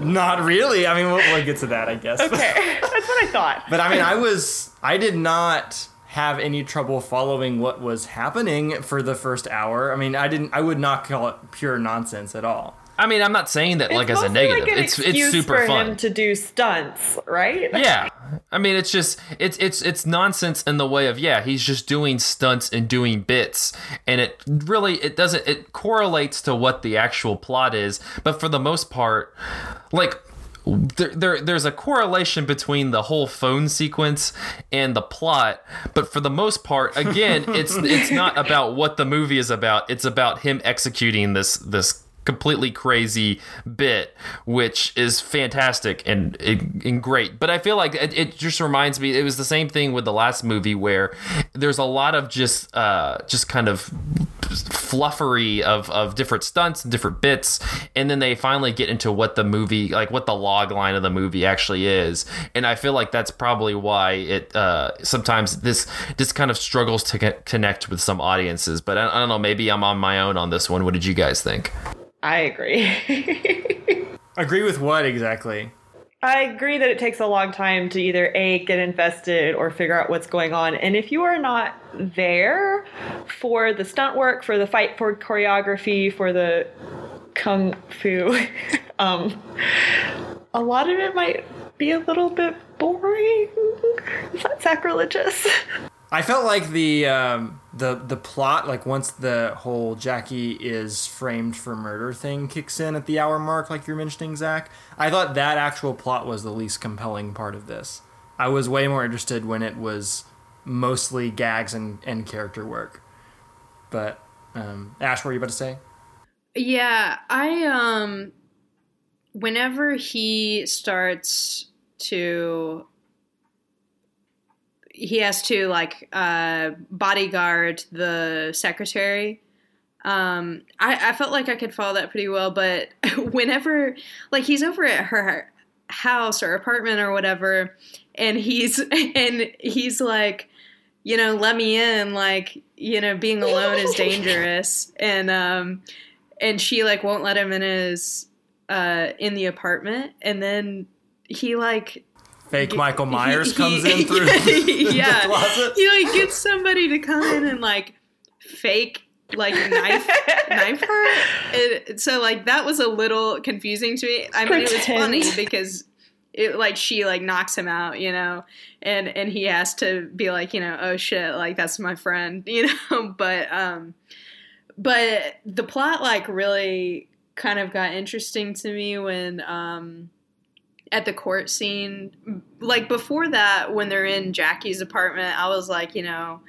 not really. I mean, we'll, we'll get to that, I guess. Okay, that's what I thought. But I mean, I was I did not have any trouble following what was happening for the first hour. I mean, I didn't. I would not call it pure nonsense at all. I mean, I'm not saying that like it's as a negative. Like it's it's super for fun. him to do stunts, right? yeah i mean it's just it's it's it's nonsense in the way of yeah he's just doing stunts and doing bits and it really it doesn't it correlates to what the actual plot is but for the most part like there, there there's a correlation between the whole phone sequence and the plot but for the most part again it's it's not about what the movie is about it's about him executing this this completely crazy bit, which is fantastic and, and great. But I feel like it, it, just reminds me. It was the same thing with the last movie where there's a lot of just uh, just kind of fluffery of, of different stunts and different bits and then they finally get into what the movie like what the log line of the movie actually is and i feel like that's probably why it uh, sometimes this this kind of struggles to connect with some audiences but I, I don't know maybe i'm on my own on this one what did you guys think I agree. Agree with what exactly? I agree that it takes a long time to either A, get invested or figure out what's going on. And if you are not there for the stunt work, for the fight for choreography, for the kung fu, um, a lot of it might be a little bit boring. Is that sacrilegious? I felt like the um, the the plot, like once the whole Jackie is framed for murder thing kicks in at the hour mark, like you're mentioning, Zach. I thought that actual plot was the least compelling part of this. I was way more interested when it was mostly gags and, and character work. But um, Ash, what were you about to say? Yeah, I um whenever he starts to he has to like uh bodyguard the secretary. Um I, I felt like I could follow that pretty well, but whenever like he's over at her house or apartment or whatever and he's and he's like you know let me in like you know being alone is dangerous and um and she like won't let him in his uh in the apartment and then he like Fake Michael Myers he- comes in through the yeah. closet. he like gets somebody to come in and like fake like knife knife her. And so like that was a little confusing to me. I mean it was funny because it like she like knocks him out you know? And and he has to be like you know oh shit like that's my friend you know? But um but the plot like really kind of got interesting to me when um at the court scene like before that when they're in Jackie's apartment I was like you know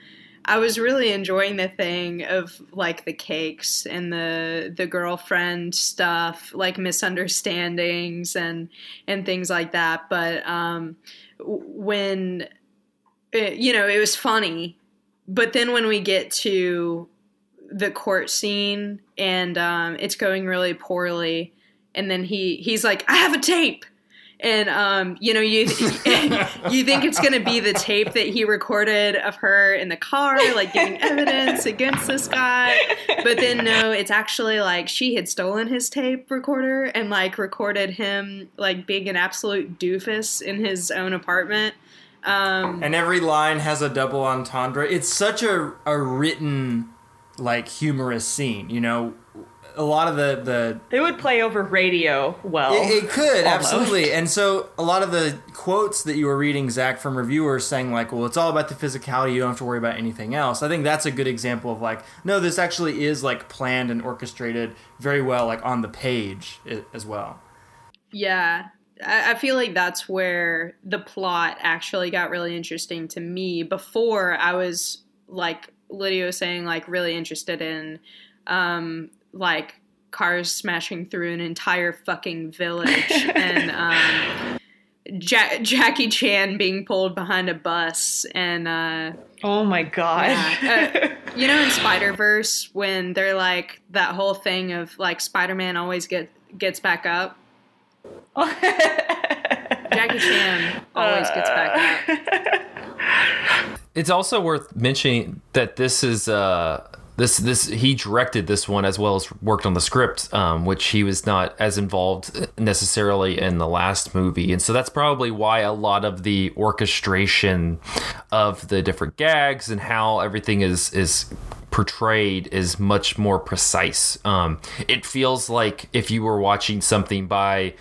I was really enjoying the thing of like the cakes and the the girlfriend stuff like misunderstandings and and things like that. But um when it, you know it was funny. But then when we get to the court scene and um, it's going really poorly and then he he's like i have a tape and um, you know you you think it's going to be the tape that he recorded of her in the car like giving evidence against this guy but then no it's actually like she had stolen his tape recorder and like recorded him like being an absolute doofus in his own apartment um, and every line has a double entendre. It's such a a written like humorous scene, you know. A lot of the the It would play over radio well. It, it could almost. absolutely, and so a lot of the quotes that you were reading, Zach, from reviewers saying like, "Well, it's all about the physicality. You don't have to worry about anything else." I think that's a good example of like, no, this actually is like planned and orchestrated very well, like on the page as well. Yeah, I, I feel like that's where the plot actually got really interesting to me. Before I was like Lydia was saying, like really interested in um, like cars smashing through an entire fucking village and um, ja- Jackie Chan being pulled behind a bus and uh, Oh my god. yeah. Uh, you know in Spider Verse when they're like that whole thing of like Spider Man always get gets back up. Jackie Chan always gets back up. It's also worth mentioning that this is uh this this he directed this one as well as worked on the script, um, which he was not as involved necessarily in the last movie, and so that's probably why a lot of the orchestration of the different gags and how everything is is portrayed is much more precise. Um, it feels like if you were watching something by,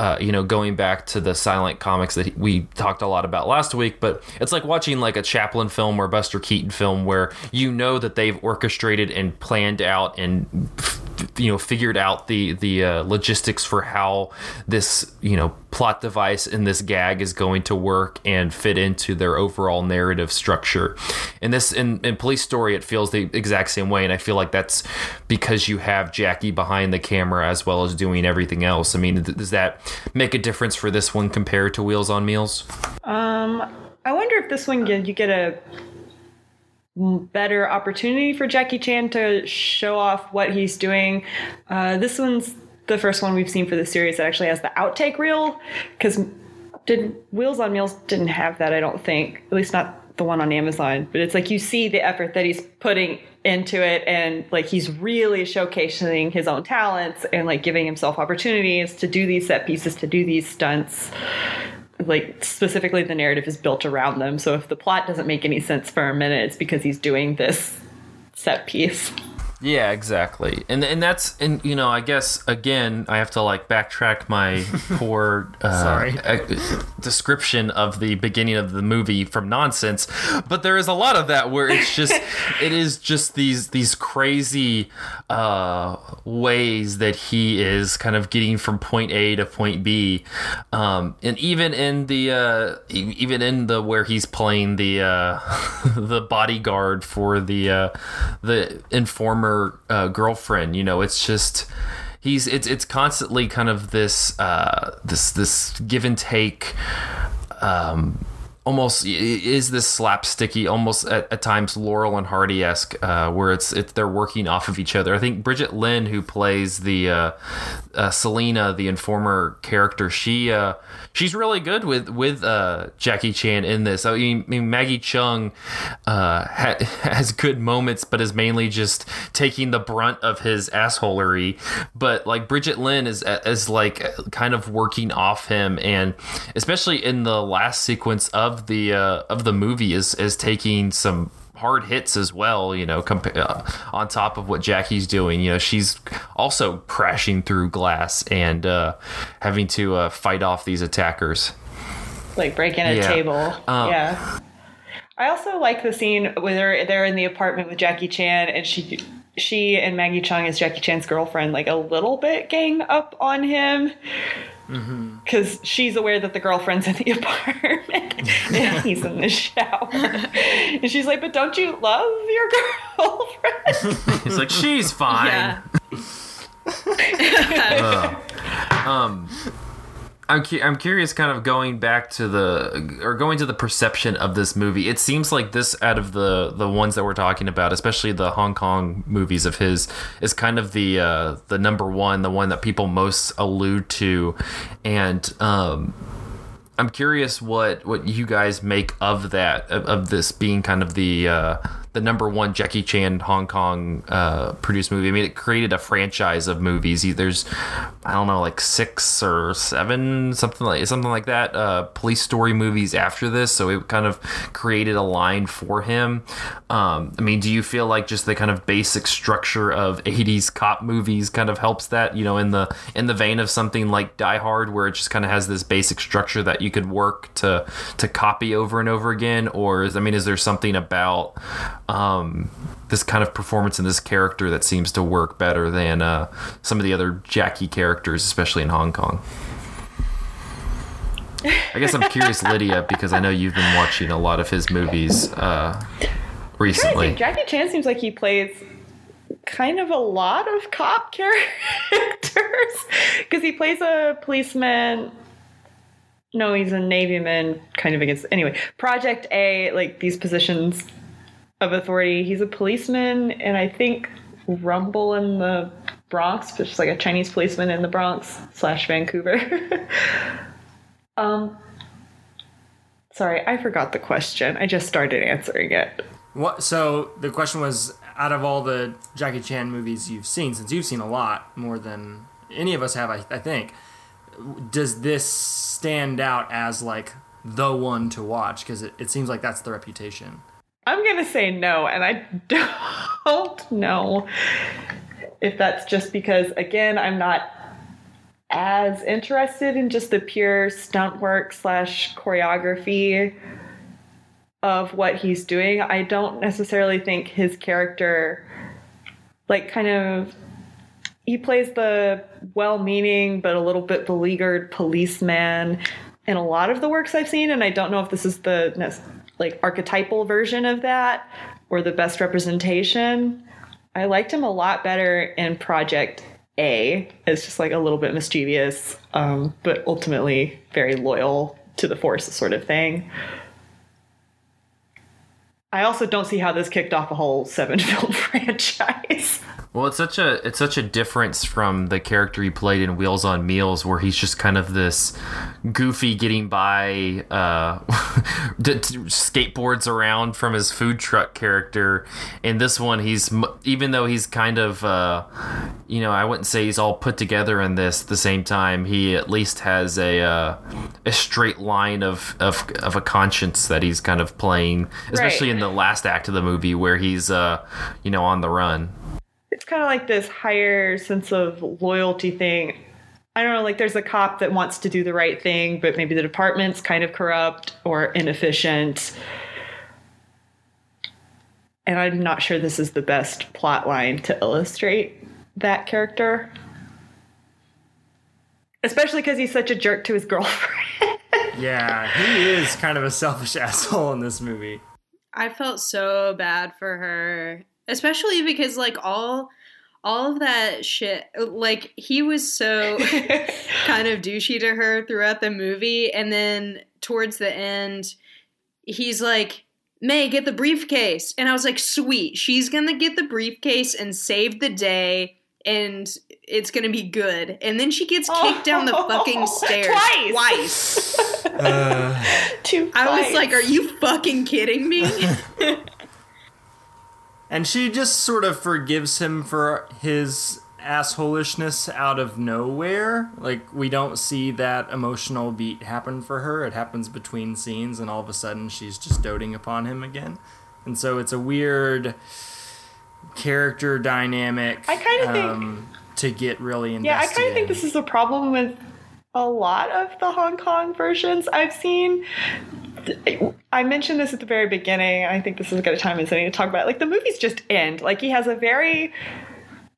uh, you know, going back to the silent comics that we talked a lot about last week, but it's like watching like a Chaplin film or Buster Keaton film where you know that they've orchestrated and planned out and you know figured out the the uh, logistics for how this you know plot device in this gag is going to work and fit into their overall narrative structure. In this in, in Police Story, it feels the exact same way, and I feel like that's because you have Jackie behind the camera as well as doing everything else. I mean, th- does that make a difference for this one compared to Wheels on Meals? Um, I wonder if this one you get a better opportunity for Jackie Chan to show off what he's doing. Uh, this one's the first one we've seen for the series that actually has the outtake reel because did Wheels on Meals didn't have that. I don't think, at least not the one on Amazon. But it's like you see the effort that he's putting into it, and like he's really showcasing his own talents and like giving himself opportunities to do these set pieces, to do these stunts like specifically the narrative is built around them. So if the plot doesn't make any sense for a minute, it's because he's doing this set piece. Yeah, exactly. And and that's and you know, I guess again, I have to like backtrack my poor uh, Sorry. uh, description of the beginning of the movie from nonsense, but there is a lot of that where it's just it is just these these crazy uh ways that he is kind of getting from point A to point B. Um and even in the uh even in the where he's playing the uh the bodyguard for the uh the informer uh, girlfriend, you know, it's just he's it's it's constantly kind of this uh this this give and take um almost is this slapsticky almost at, at times laurel and hardy-esque uh, where it's it's they're working off of each other. I think brigitte lin who plays the uh, uh, selena the informer character she uh, she's really good with with uh, jackie chan in this. I mean, maggie cheung uh, ha- has good moments but is mainly just taking the brunt of his assholery. But like brigitte lin is is like kind of working off him. And especially in the last sequence of the uh, of the movie is is taking some hard hits as well you know uh, on top of what jackie's doing you know she's also crashing through glass and uh, having to uh, fight off these attackers like breaking a Yeah. table. Um, yeah. I also like the scene where they're, they're in the apartment with Jackie Chan and she she and Maggie Cheung as Jackie Chan's girlfriend like a little bit gang up on him because she's aware that the girlfriend's in the apartment. And he's in the shower. And she's like but don't you love your girlfriend? He's like she's fine. Yeah. um I'm, cu- I'm curious kind of going back to the or going to the perception of this movie. It seems like this out of the the ones that we're talking about especially the hong kong movies of his is kind of the uh the number one the one that people most allude to. And um I'm curious what what you guys make of that of, of this being kind of the uh, the number one Jackie Chan Hong Kong uh, produced movie. I mean, it created a franchise of movies. There's I don't know like six or seven something like something like that uh, police story movies after this. So it kind of created a line for him. Um, I mean, do you feel like just the kind of basic structure of 80s cop movies kind of helps that? You know, in the in the vein of something like Die Hard, where it just kind of has this basic structure that you could work to to copy over and over again, or is, I mean, is there something about um, this kind of performance in this character that seems to work better than uh, some of the other Jackie characters, especially in Hong Kong? I guess I'm curious, Lydia, because I know you've been watching a lot of his movies uh, recently. think Jackie Chan seems like he plays kind of a lot of cop characters because he plays a policeman. No, he's a Navy man, kind of against. Anyway, Project A, like these positions of authority. He's a policeman, and I think Rumble in the Bronx, which is like a Chinese policeman in the Bronx slash Vancouver. um, sorry, I forgot the question. I just started answering it. What? So the question was, out of all the Jackie Chan movies you've seen, since you've seen a lot more than any of us have, I, I think, does this stand out as like the one to watch? Because it, it seems like that's the reputation. I'm gonna say no, and I don't know if that's just because, again, I'm not as interested in just the pure stunt work slash choreography of what he's doing. I don't necessarily think his character, like, kind of. He plays the well meaning but a little bit beleaguered policeman in a lot of the works I've seen, and I don't know if this is the like archetypal version of that or the best representation. I liked him a lot better in Project A. It's just like a little bit mischievous, um, but ultimately very loyal to the force sort of thing. I also don't see how this kicked off a whole seven film franchise. Well, it's such a it's such a difference from the character he played in Wheels on Meals, where he's just kind of this goofy getting by uh, skateboards around from his food truck character. In this one, he's even though he's kind of uh, you know I wouldn't say he's all put together in this. At the same time, he at least has a uh, a straight line of, of of a conscience that he's kind of playing, especially right. in the last act of the movie where he's uh, you know on the run it's kind of like this higher sense of loyalty thing. I don't know, like there's a cop that wants to do the right thing, but maybe the department's kind of corrupt or inefficient. And I'm not sure this is the best plot line to illustrate that character. Especially because he's such a jerk to his girlfriend. yeah, he is kind of a selfish asshole in this movie. I felt so bad for her especially because like all all of that shit like he was so kind of douchey to her throughout the movie. And then towards the end he's like may get the briefcase. And i was like sweet. She's gonna get the briefcase and save the day and it's gonna be good. And then she gets kicked oh, down the fucking stairs. Twice, twice. uh, i was like are you fucking kidding me and she just sort of forgives him for his assholishness out of nowhere. Like we don't see that emotional beat happen for her. It happens between scenes and all of a sudden she's just doting upon him again. And so it's a weird character dynamic. I kind of um, think to get really invested. Yeah, I kind of think this is a problem with a lot of the Hong Kong versions I've seen. I mentioned this at the very beginning. I think this is a good time as any to talk about. It. Like the movies just end. Like he has a very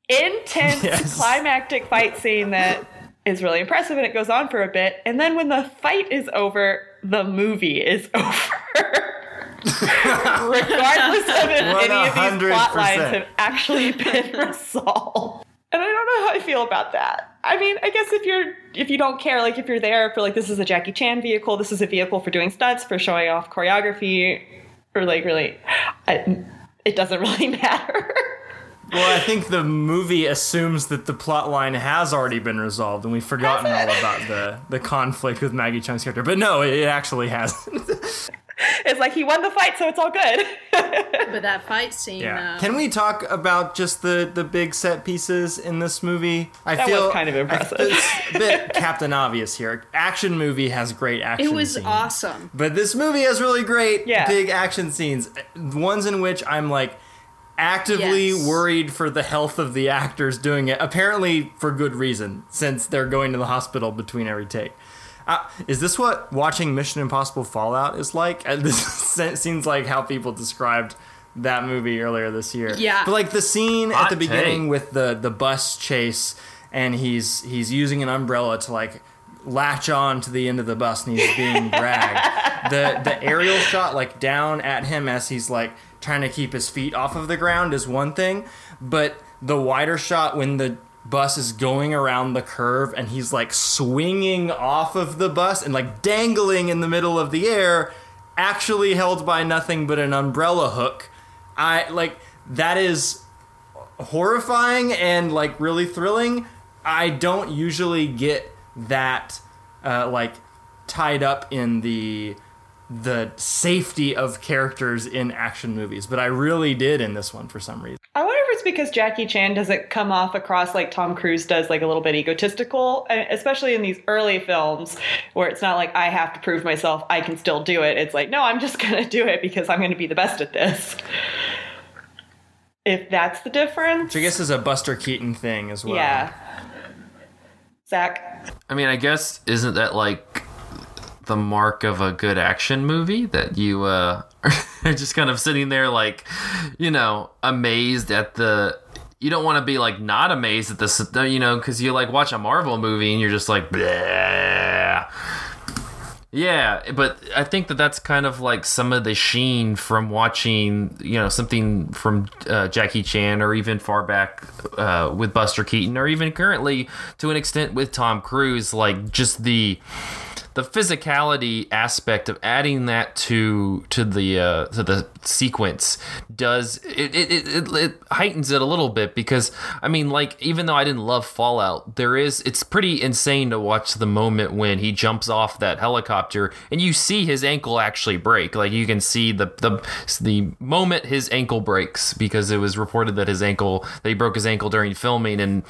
intense yes. climactic fight scene that is really impressive and it goes on for a bit. And then when the fight is over, the movie is over. Regardless of if any of these plot lines have actually been resolved. And I don't know how I feel about that. I mean, I guess if you're if you don't care, like if you're there for like this is a Jackie Chan vehicle, this is a vehicle for doing stunts, for showing off choreography, or like really, I, it doesn't really matter. Well, I think the movie assumes that the plot line has already been resolved, and we've forgotten all about the the conflict with Maggie Cheung's character. But no, it actually hasn't. it's like he won the fight, so it's all good. but that fight scene. Yeah. Uh, Can we talk about just the the big set pieces in this movie? I that feel kind of impressive. it's a bit Captain Obvious here. Action movie has great action. Scenes. It was scenes, awesome. But this movie has really great yeah. big action scenes. Ones in which I'm like actively yes. worried for the health of the actors doing it. Apparently for good reason, since they're going to the hospital between every take. Uh, is this what watching Mission Impossible Fallout is like? And this seems like how people described that movie earlier this year. Yeah. But like the scene Hot at the beginning take. with the the bus chase and he's he's using an umbrella to like latch on to the end of the bus and he's being dragged. the the aerial shot like down at him as he's like trying to keep his feet off of the ground is one thing, but the wider shot when the bus is going around the curve and he's like swinging off of the bus and like dangling in the middle of the air, actually held by nothing but an umbrella hook. I like that is horrifying and like really thrilling. I don't usually get that uh, like tied up in the the safety of characters in action movies, but I really did in this one for some reason. I it's because Jackie Chan doesn't come off across like Tom Cruise does, like a little bit egotistical, uh, especially in these early films where it's not like I have to prove myself, I can still do it. It's like, no, I'm just going to do it because I'm going to be the best at this. If that's the difference. Which I guess is a Buster Keaton thing as well. Yeah. Zach. I mean, I guess isn't that like the mark of a good action movie that you uh, are just kind of sitting there like, you know, amazed at the. You don't want to be like not amazed at this, you know, because you like watch a Marvel movie and you're just like, Bleh. Yeah, but I think that that's kind of like some of the sheen from watching, you know, something from uh, Jackie Chan or even far back uh, with Buster Keaton or even currently to an extent with Tom Cruise, like just the the physicality aspect of adding that to to the uh, to the sequence does it it, it it heightens it a little bit because I mean like even though I didn't love Fallout there is it's pretty insane to watch the moment when he jumps off that helicopter and you see his ankle actually break. Like you can see the the the moment his ankle breaks because it was reported that his ankle that he broke his ankle during filming and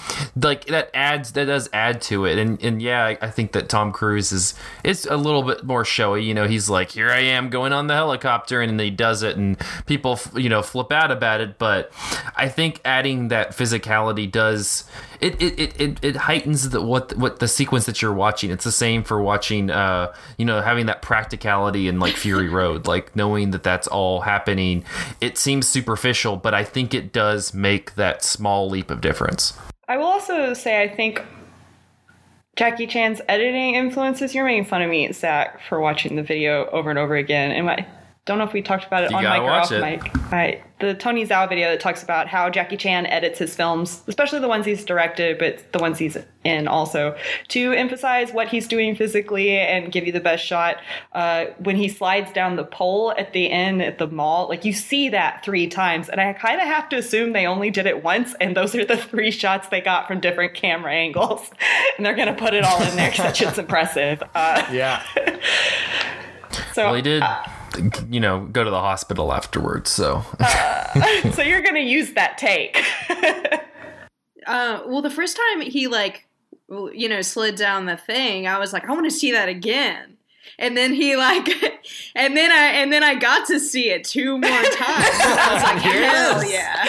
like that adds that does add to it. And and yeah I, I think that Tom Cruise is it's a little bit more showy. You know, he's like, "Here I am going on the helicopter," and he does it, and people, you know, flip out about it. But I think adding that physicality does it it, it, it, it heightens the what what the sequence that you're watching. It's the same for watching, uh, you know, having that practicality in like Fury Road, like knowing that that's all happening. It seems superficial, but I think it does make that small leap of difference. I will also say I think Jackie Chan's editing influences. You're making fun of me, Zach, for watching the video over and over again. And I don't know if we talked about it You on gotta mic or off it. mic. Right. The Tony Zhou video that talks about how Jackie Chan edits his films, especially the ones he's directed, but the ones he's in also, to emphasize what he's doing physically and give you the best shot. Uh, when he slides down the pole at the end at the mall, like you see that three times. And I kind of have to assume they only did it once, and those are the three shots they got from different camera angles. and they're going to put it all in there because it's impressive. Uh, Yeah. so, Well, he did, you know, go to the hospital afterwards. So so you're going to use that take. Uh, well, the first time he like, you know, slid down the thing, I was like, I want to see that again. And then he like, and then I and then I got to see it two more times. I was like, hell yeah!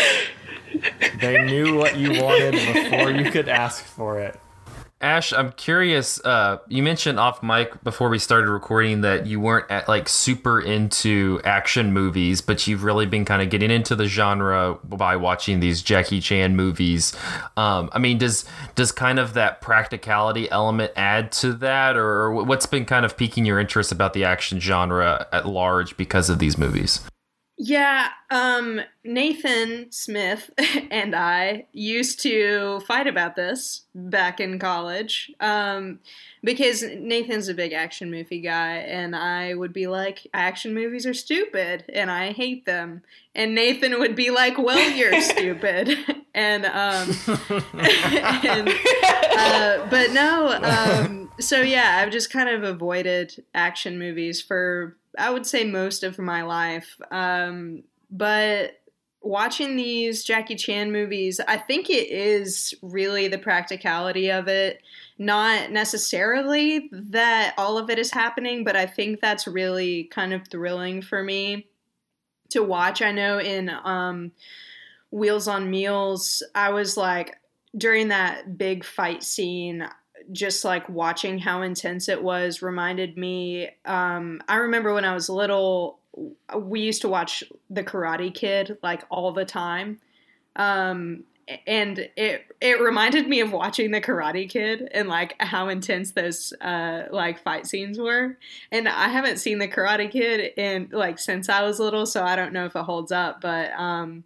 They knew what you wanted before you could ask for it. Ash, I'm curious. Uh, you mentioned off mic before we started recording that you weren't at, like super into action movies, but you've really been kind of getting into the genre by watching these Jackie Chan movies. Um, I mean, does does kind of that practicality element add to that, or what's been kind of piquing your interest about the action genre at large because of these movies? Yeah, um, Nathan Smith and I used to fight about this back in college um, because Nathan's a big action movie guy, and I would be like, action movies are stupid and I hate them. And Nathan would be like, well, you're stupid. and, um, and uh, but no, um, so yeah, I've just kind of avoided action movies for I would say most of my life. Um, but watching these Jackie Chan movies, I think it is really the practicality of it. Not necessarily that all of it is happening, but I think that's really kind of thrilling for me to watch. I know in um, Wheels on Meals, I was like, during that big fight scene, just like watching how intense it was reminded me. Um, I remember when I was little, we used to watch The Karate Kid like all the time. Um, and it it reminded me of watching the Karate Kid and like how intense those uh like fight scenes were. And I haven't seen the Karate Kid in like since I was little, so I don't know if it holds up. But um,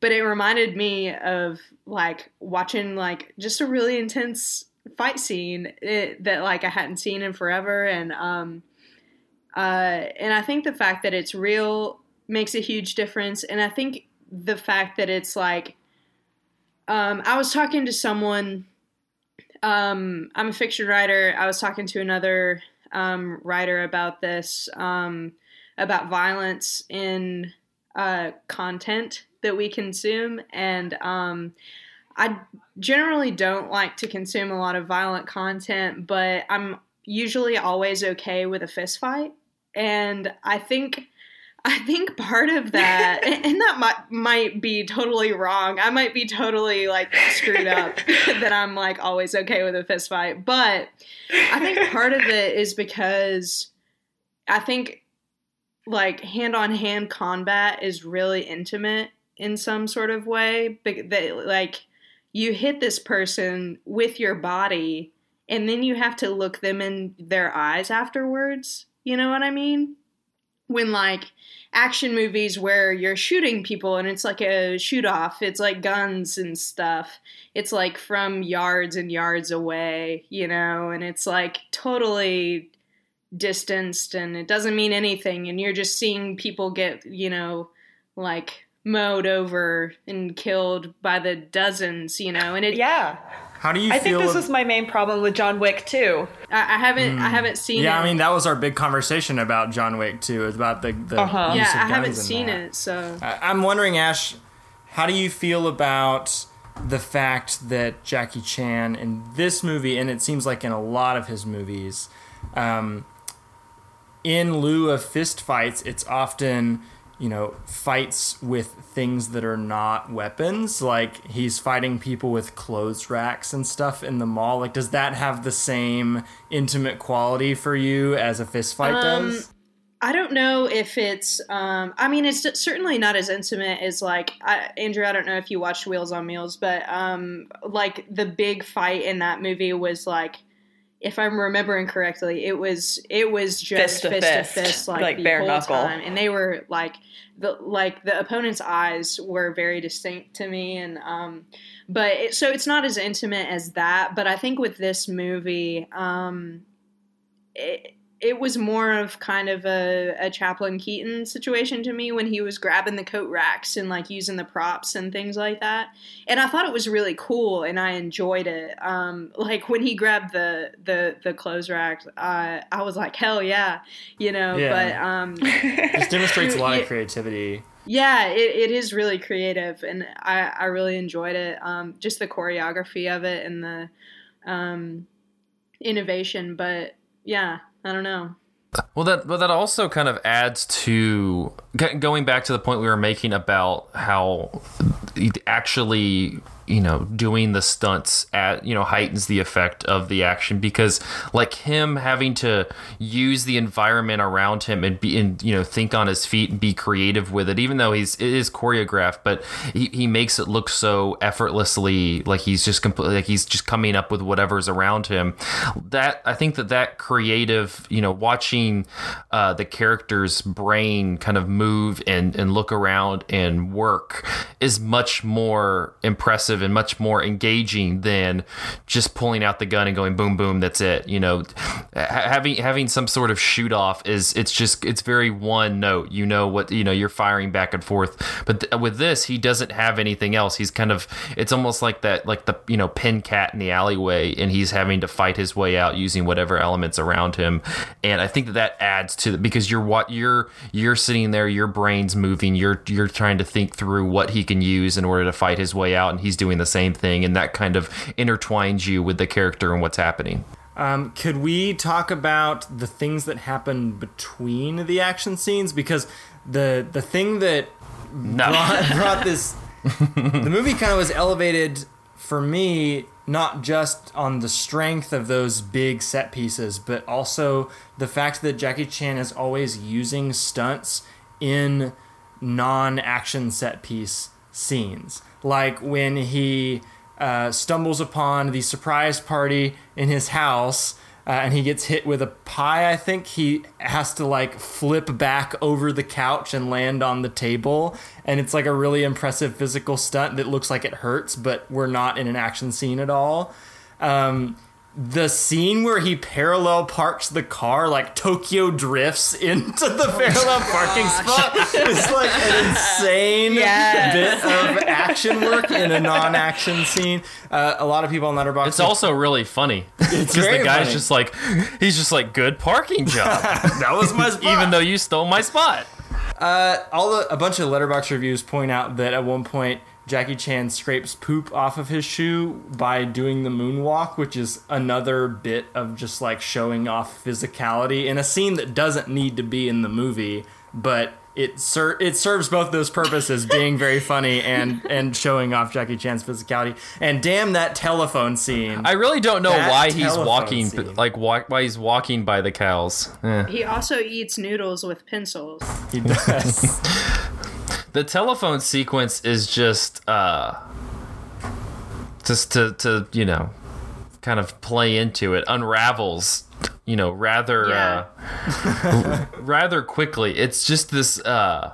but it reminded me of like watching like just a really intense fight scene it, that like I hadn't seen in forever, and um, uh, and I think the fact that it's real makes a huge difference, and I think the fact that it's like, um, I was talking to someone. Um, I'm a fiction writer. I was talking to another um, writer about this, um, about violence in uh, content that we consume, and um, I generally don't like to consume a lot of violent content, but I'm usually always okay with a fist fight, and I think. I think part of that, and that might might be totally wrong. I might be totally like screwed up that I'm like always okay with a fist fight. But I think part of it is because I think like hand on hand combat is really intimate in some sort of way. That like you hit this person with your body, and then you have to look them in their eyes afterwards. You know what I mean? When like action movies where you're shooting people and it's like a shoot off, it's like guns and stuff. It's like from yards and yards away, you know, and it's like totally distanced and it doesn't mean anything and you're just seeing people get, you know, like mowed over and killed by the dozens, you know, and it Yeah. How do you I feel? think this ab- was my main problem with John Wick too. I, I haven't I haven't seen Hmm. yeah, it. I mean that was our big conversation about John Wick too. It's about the the Uh-huh. use yeah, of I haven't seen that. it, so I- I'm wondering, Ash, how do you feel about the fact that Jackie Chan in this movie, and it seems like in a lot of his movies, um, in lieu of fist fights, it's often you know fights with things that are not weapons. Like he's fighting people with clothes racks and stuff in the mall. Like, does that have the same intimate quality for you as a fist fight Um, does? I don't know if it's. Um, I mean, it's certainly not as intimate as like I, Andrew. I don't know if you watched Wheels on Meals, but um, like the big fight in that movie was like, if I'm remembering correctly, it was it was just Fist to fist to fist, fist, like, like the bare whole knuckle. time, and they were like the like the opponent's eyes were very distinct to me, and um, but it, so it's not as intimate as that. But I think with this movie, um, it, it was more of kind of a, a Chaplin Keaton situation to me when he was grabbing the coat racks and like using the props and things like that. And I thought it was really cool and I enjoyed it. Um, like when he grabbed the the the clothes racks, uh, I was like, hell yeah, you know. Yeah. But um, This demonstrates a lot of creativity. yeah, it, it is really creative, and I, I really enjoyed it. Um, just the choreography of it and the um, innovation. But yeah, I don't know. Well, that well that also kind of adds to going back to the point we were making about how actually you know doing the stunts at you know heightens the effect of the action because like him having to use the environment around him and be and you know think on his feet and be creative with it even though he's it is choreographed but he, he makes it look so effortlessly like he's just completely like he's just coming up with whatever's around him. That i think that that creative you know watching uh, the character's brain kind of move and and look around and work is much more impressive and much more engaging than just pulling out the gun and going boom boom that's it you know. Having having some sort of shoot off is it's just it's very one note you know what you know you're firing back and forth. But th- with this he doesn't have anything else. He's kind of it's almost like that like the you know pin cat in the alleyway and he's having to fight his way out using whatever elements around him. And i think that that adds to because you're what you're you're sitting there your brain's moving you're you're trying to think through what he can use in order to fight his way out and he's doing the same thing and that kind of intertwines you with the character and what's happening. Um, could we talk about the things that happen between the action scenes? Because the the thing that no. brought, brought this the movie kind of was elevated for me not just on the strength of those big set pieces but also the fact that Jackie Chan is always using stunts in non-action set piece scenes like when he uh, stumbles upon the surprise party in his house uh, and he gets hit with a pie. I think he has to like flip back over the couch and land on the table, and it's like a really impressive physical stunt that looks like it hurts, but we're not in an action scene at all. Um, the scene where he parallel parks the car like Tokyo drifts into the parallel parking spot is like an insane Yes. bit of action work in a non-action scene. Uh, a lot of people on Letterboxd. It's also really funny. It's because very the guy's funny. just like, he's just like, good parking job, that was my spot. even though you stole my spot. all the, a bunch of letterboxd reviews point out that at one point Jackie Chan scrapes poop off of his shoe by doing the moonwalk, which is another bit of just like showing off physicality in a scene that doesn't need to be in the movie, but it ser- it serves both those purposes, being very funny and and showing off Jackie Chan's physicality. And damn that telephone scene! I really don't know That why he's walking, scene. like why, why he's walking by the cows. Eh. He also eats noodles with pencils. he does. The telephone sequence is just, uh, just to to you know, kind of play into it, unravels. You know, rather Yeah. uh, rather quickly. It's just this uh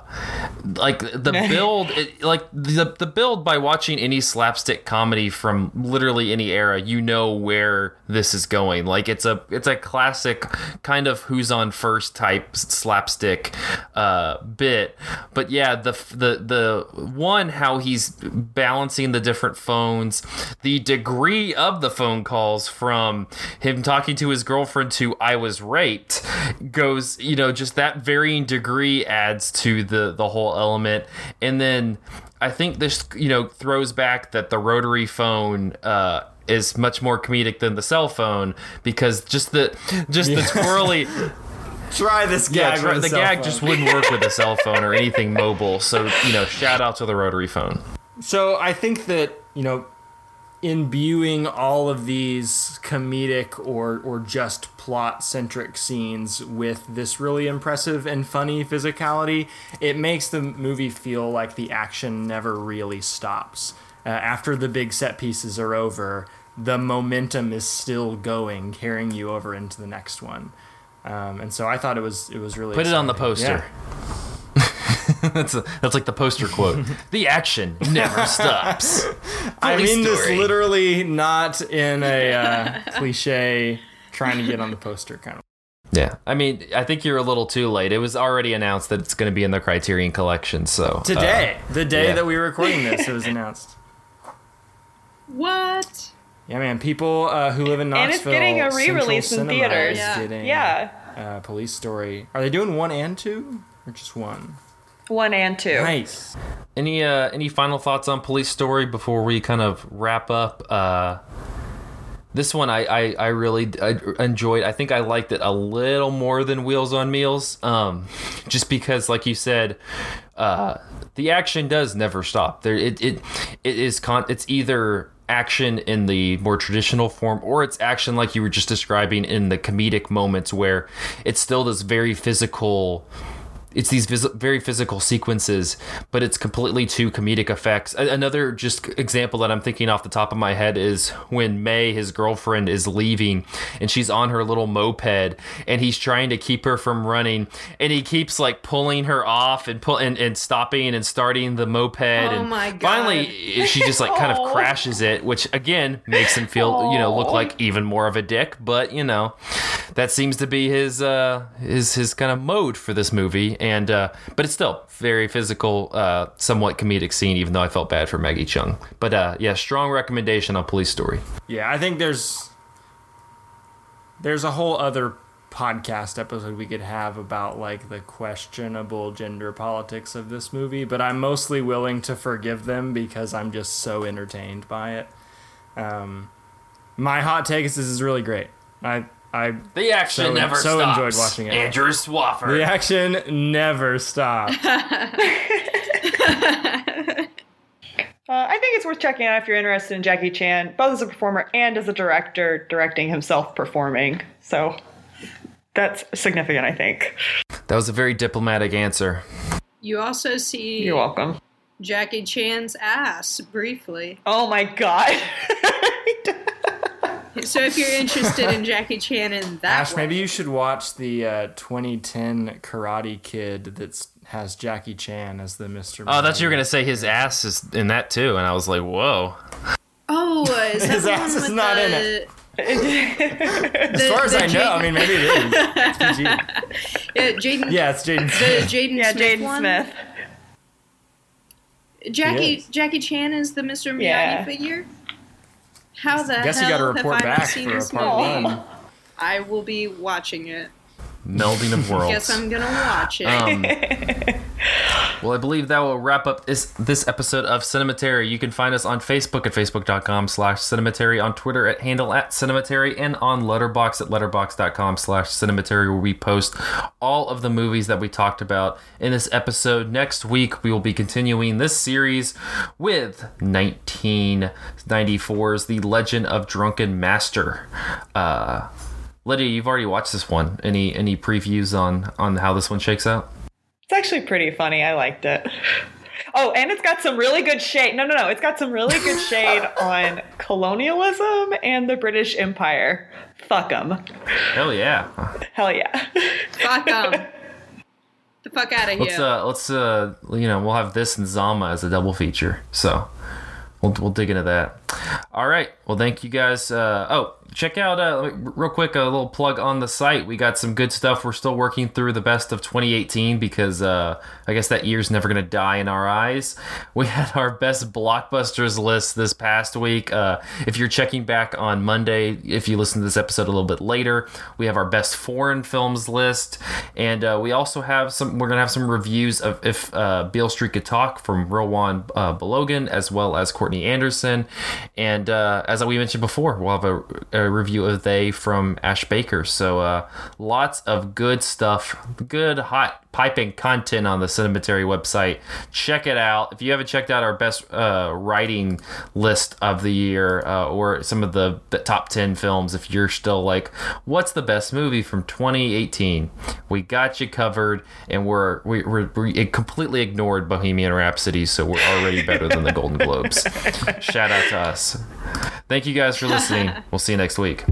like the build it, like the the build by watching any slapstick comedy from literally any era, you know where this is going. Like it's a it's a classic kind of who's on first type slapstick uh bit. But yeah, the the the one how he's balancing the different phones, the degree of the phone calls from him talking to his girlfriend to I was raped goes, you know, just that varying degree adds to the the whole element. And then I think this, you know, throws back that the rotary phone uh is much more comedic than the cell phone because just the just the twirly Try this yeah gag. try- with a the cell gag phone. just wouldn't work with a cell phone or anything mobile so you know shout out to the rotary phone So I think that you know, imbuing all of these comedic or or just plot centric scenes with this really impressive and funny physicality, it makes the movie feel like the action never really stops. Uh, after the big set pieces are over, the momentum is still going, carrying you over into the next one. Um, and so I thought it was it was really put it on the poster Yeah. that's a, that's like the poster quote the action never stops I mean this literally not in a uh, cliche trying to get on the poster kind of. yeah i mean i think you're a little too late it was already announced that it's going to be in the criterion collection so uh, Today, the day yeah. that we were recording this, it was announced. What? Yeah, man. People uh, who live in And Knoxville, it's getting a Central re-release in Cinema theaters. Yeah. getting, Yeah, Uh, Police Story. Are they doing one and two, or just one? one and two. Nice. any uh any final thoughts on police story before we kind of wrap up uh this one I, I, I really I enjoyed. I think I liked it a little more than Wheels on Meals, um, just because, like you said, uh, the action does never stop. There, it it it is con. It's either action in the more traditional form, or it's action like you were just describing in the comedic moments where it's still this very physical it's these vis- very physical sequences, but it's completely to comedic effects. A- another just example that I'm thinking off the top of my head is when May, his girlfriend, is leaving and she's on her little moped and he's trying to keep her from running and he keeps like pulling her off and pull and, and stopping and starting the moped. and my God. Finally, she just like kind of crashes it, which again makes him feel, you know, look like even more of a dick. But you know, that seems to be his uh, his his kind of mode for this movie. And uh, but it's still very physical, uh, somewhat comedic scene. Even though I felt bad for Maggie Cheung. But uh, yeah, strong recommendation on Police Story. Yeah, I think there's there's a whole other podcast episode we could have about like the questionable gender politics of this movie, but I'm mostly willing to forgive them because I'm just so entertained by it. Um, my hot take is this is really great. I I The action So- never so stops. enjoyed watching it. Andrew Swafford. the action never stops. Uh, I think it's worth checking out if you're interested in Jackie Chan, both as a performer and as a director, directing himself performing. So that's significant, I think. That was a very diplomatic answer. You also see You're welcome. Jackie Chan's ass briefly. Oh my god. So if you're interested in Jackie Chan in that, Ash, way- maybe you should watch the uh, 2010 Karate Kid that has Jackie Chan as the Mr. Oh, that's you were gonna say his ass is in that too, and I was like, whoa. Oh, is His the ass is not the, in it. The, As far as the I know, I mean, maybe it is. It's PG. yeah, Jaden, Yeah, it's Jaden. the Jaden Yeah, Smith Jaden one. Smith. Jackie. Jackie Chan is the Mr. Miyagi Yeah. figure. How the Guess you hell got to report back for part one. I will be watching it. Melding of worlds. I guess I'm gonna watch it. Um, well, I believe that will wrap up this this episode of Cinematary. You can find us on Facebook at facebook.com slash cinematary, on Twitter at handle at cinematary, and on Letterboxd at letterboxd.com slash cinematary, where we post all of the movies that we talked about in this episode. Next week, we will be continuing this series with 1994's The Legend of Drunken Master. Uh, Lydia, you've already watched this one. Any any previews on on how this one shakes out? It's actually pretty funny. I liked it. Oh, and it's got some really good shade. No, no, no. It's got some really good shade on colonialism and the British Empire. Fuck them. Hell yeah! Hell yeah. fuck 'em. The fuck out of Let's here. uh let's uh you know we'll have this and Zama as a double feature. So we'll we'll dig into that. All right. Well, thank you guys. Uh, oh, check out uh, real quick a little plug on the site. We got some good stuff. We're still working through the best of 2018 because uh, I guess that year's never gonna die in our eyes. We had our best blockbusters list this past week. Uh, if you're checking back on Monday, if you listen to this episode a little bit later, we have our best foreign films list, and uh, we also have some. We're gonna have some reviews of if uh, Beale Street could talk from Rowan uh, Belogan as well as Courtney Anderson, and as we mentioned before, we'll have a, a review of They from Ash Baker. So uh, lots of good stuff, good hot piping content on the Cinematary website. Check it out. If you haven't checked out our best uh, writing list of the year uh, or some of the, the top 10 films, if you're still like, what's the best movie from 2018? We got you covered, and we're, we, we're, we completely ignored Bohemian Rhapsody, so we're already better than the Golden Globes. Shout out to us. Thank you guys for listening. We'll see you next week.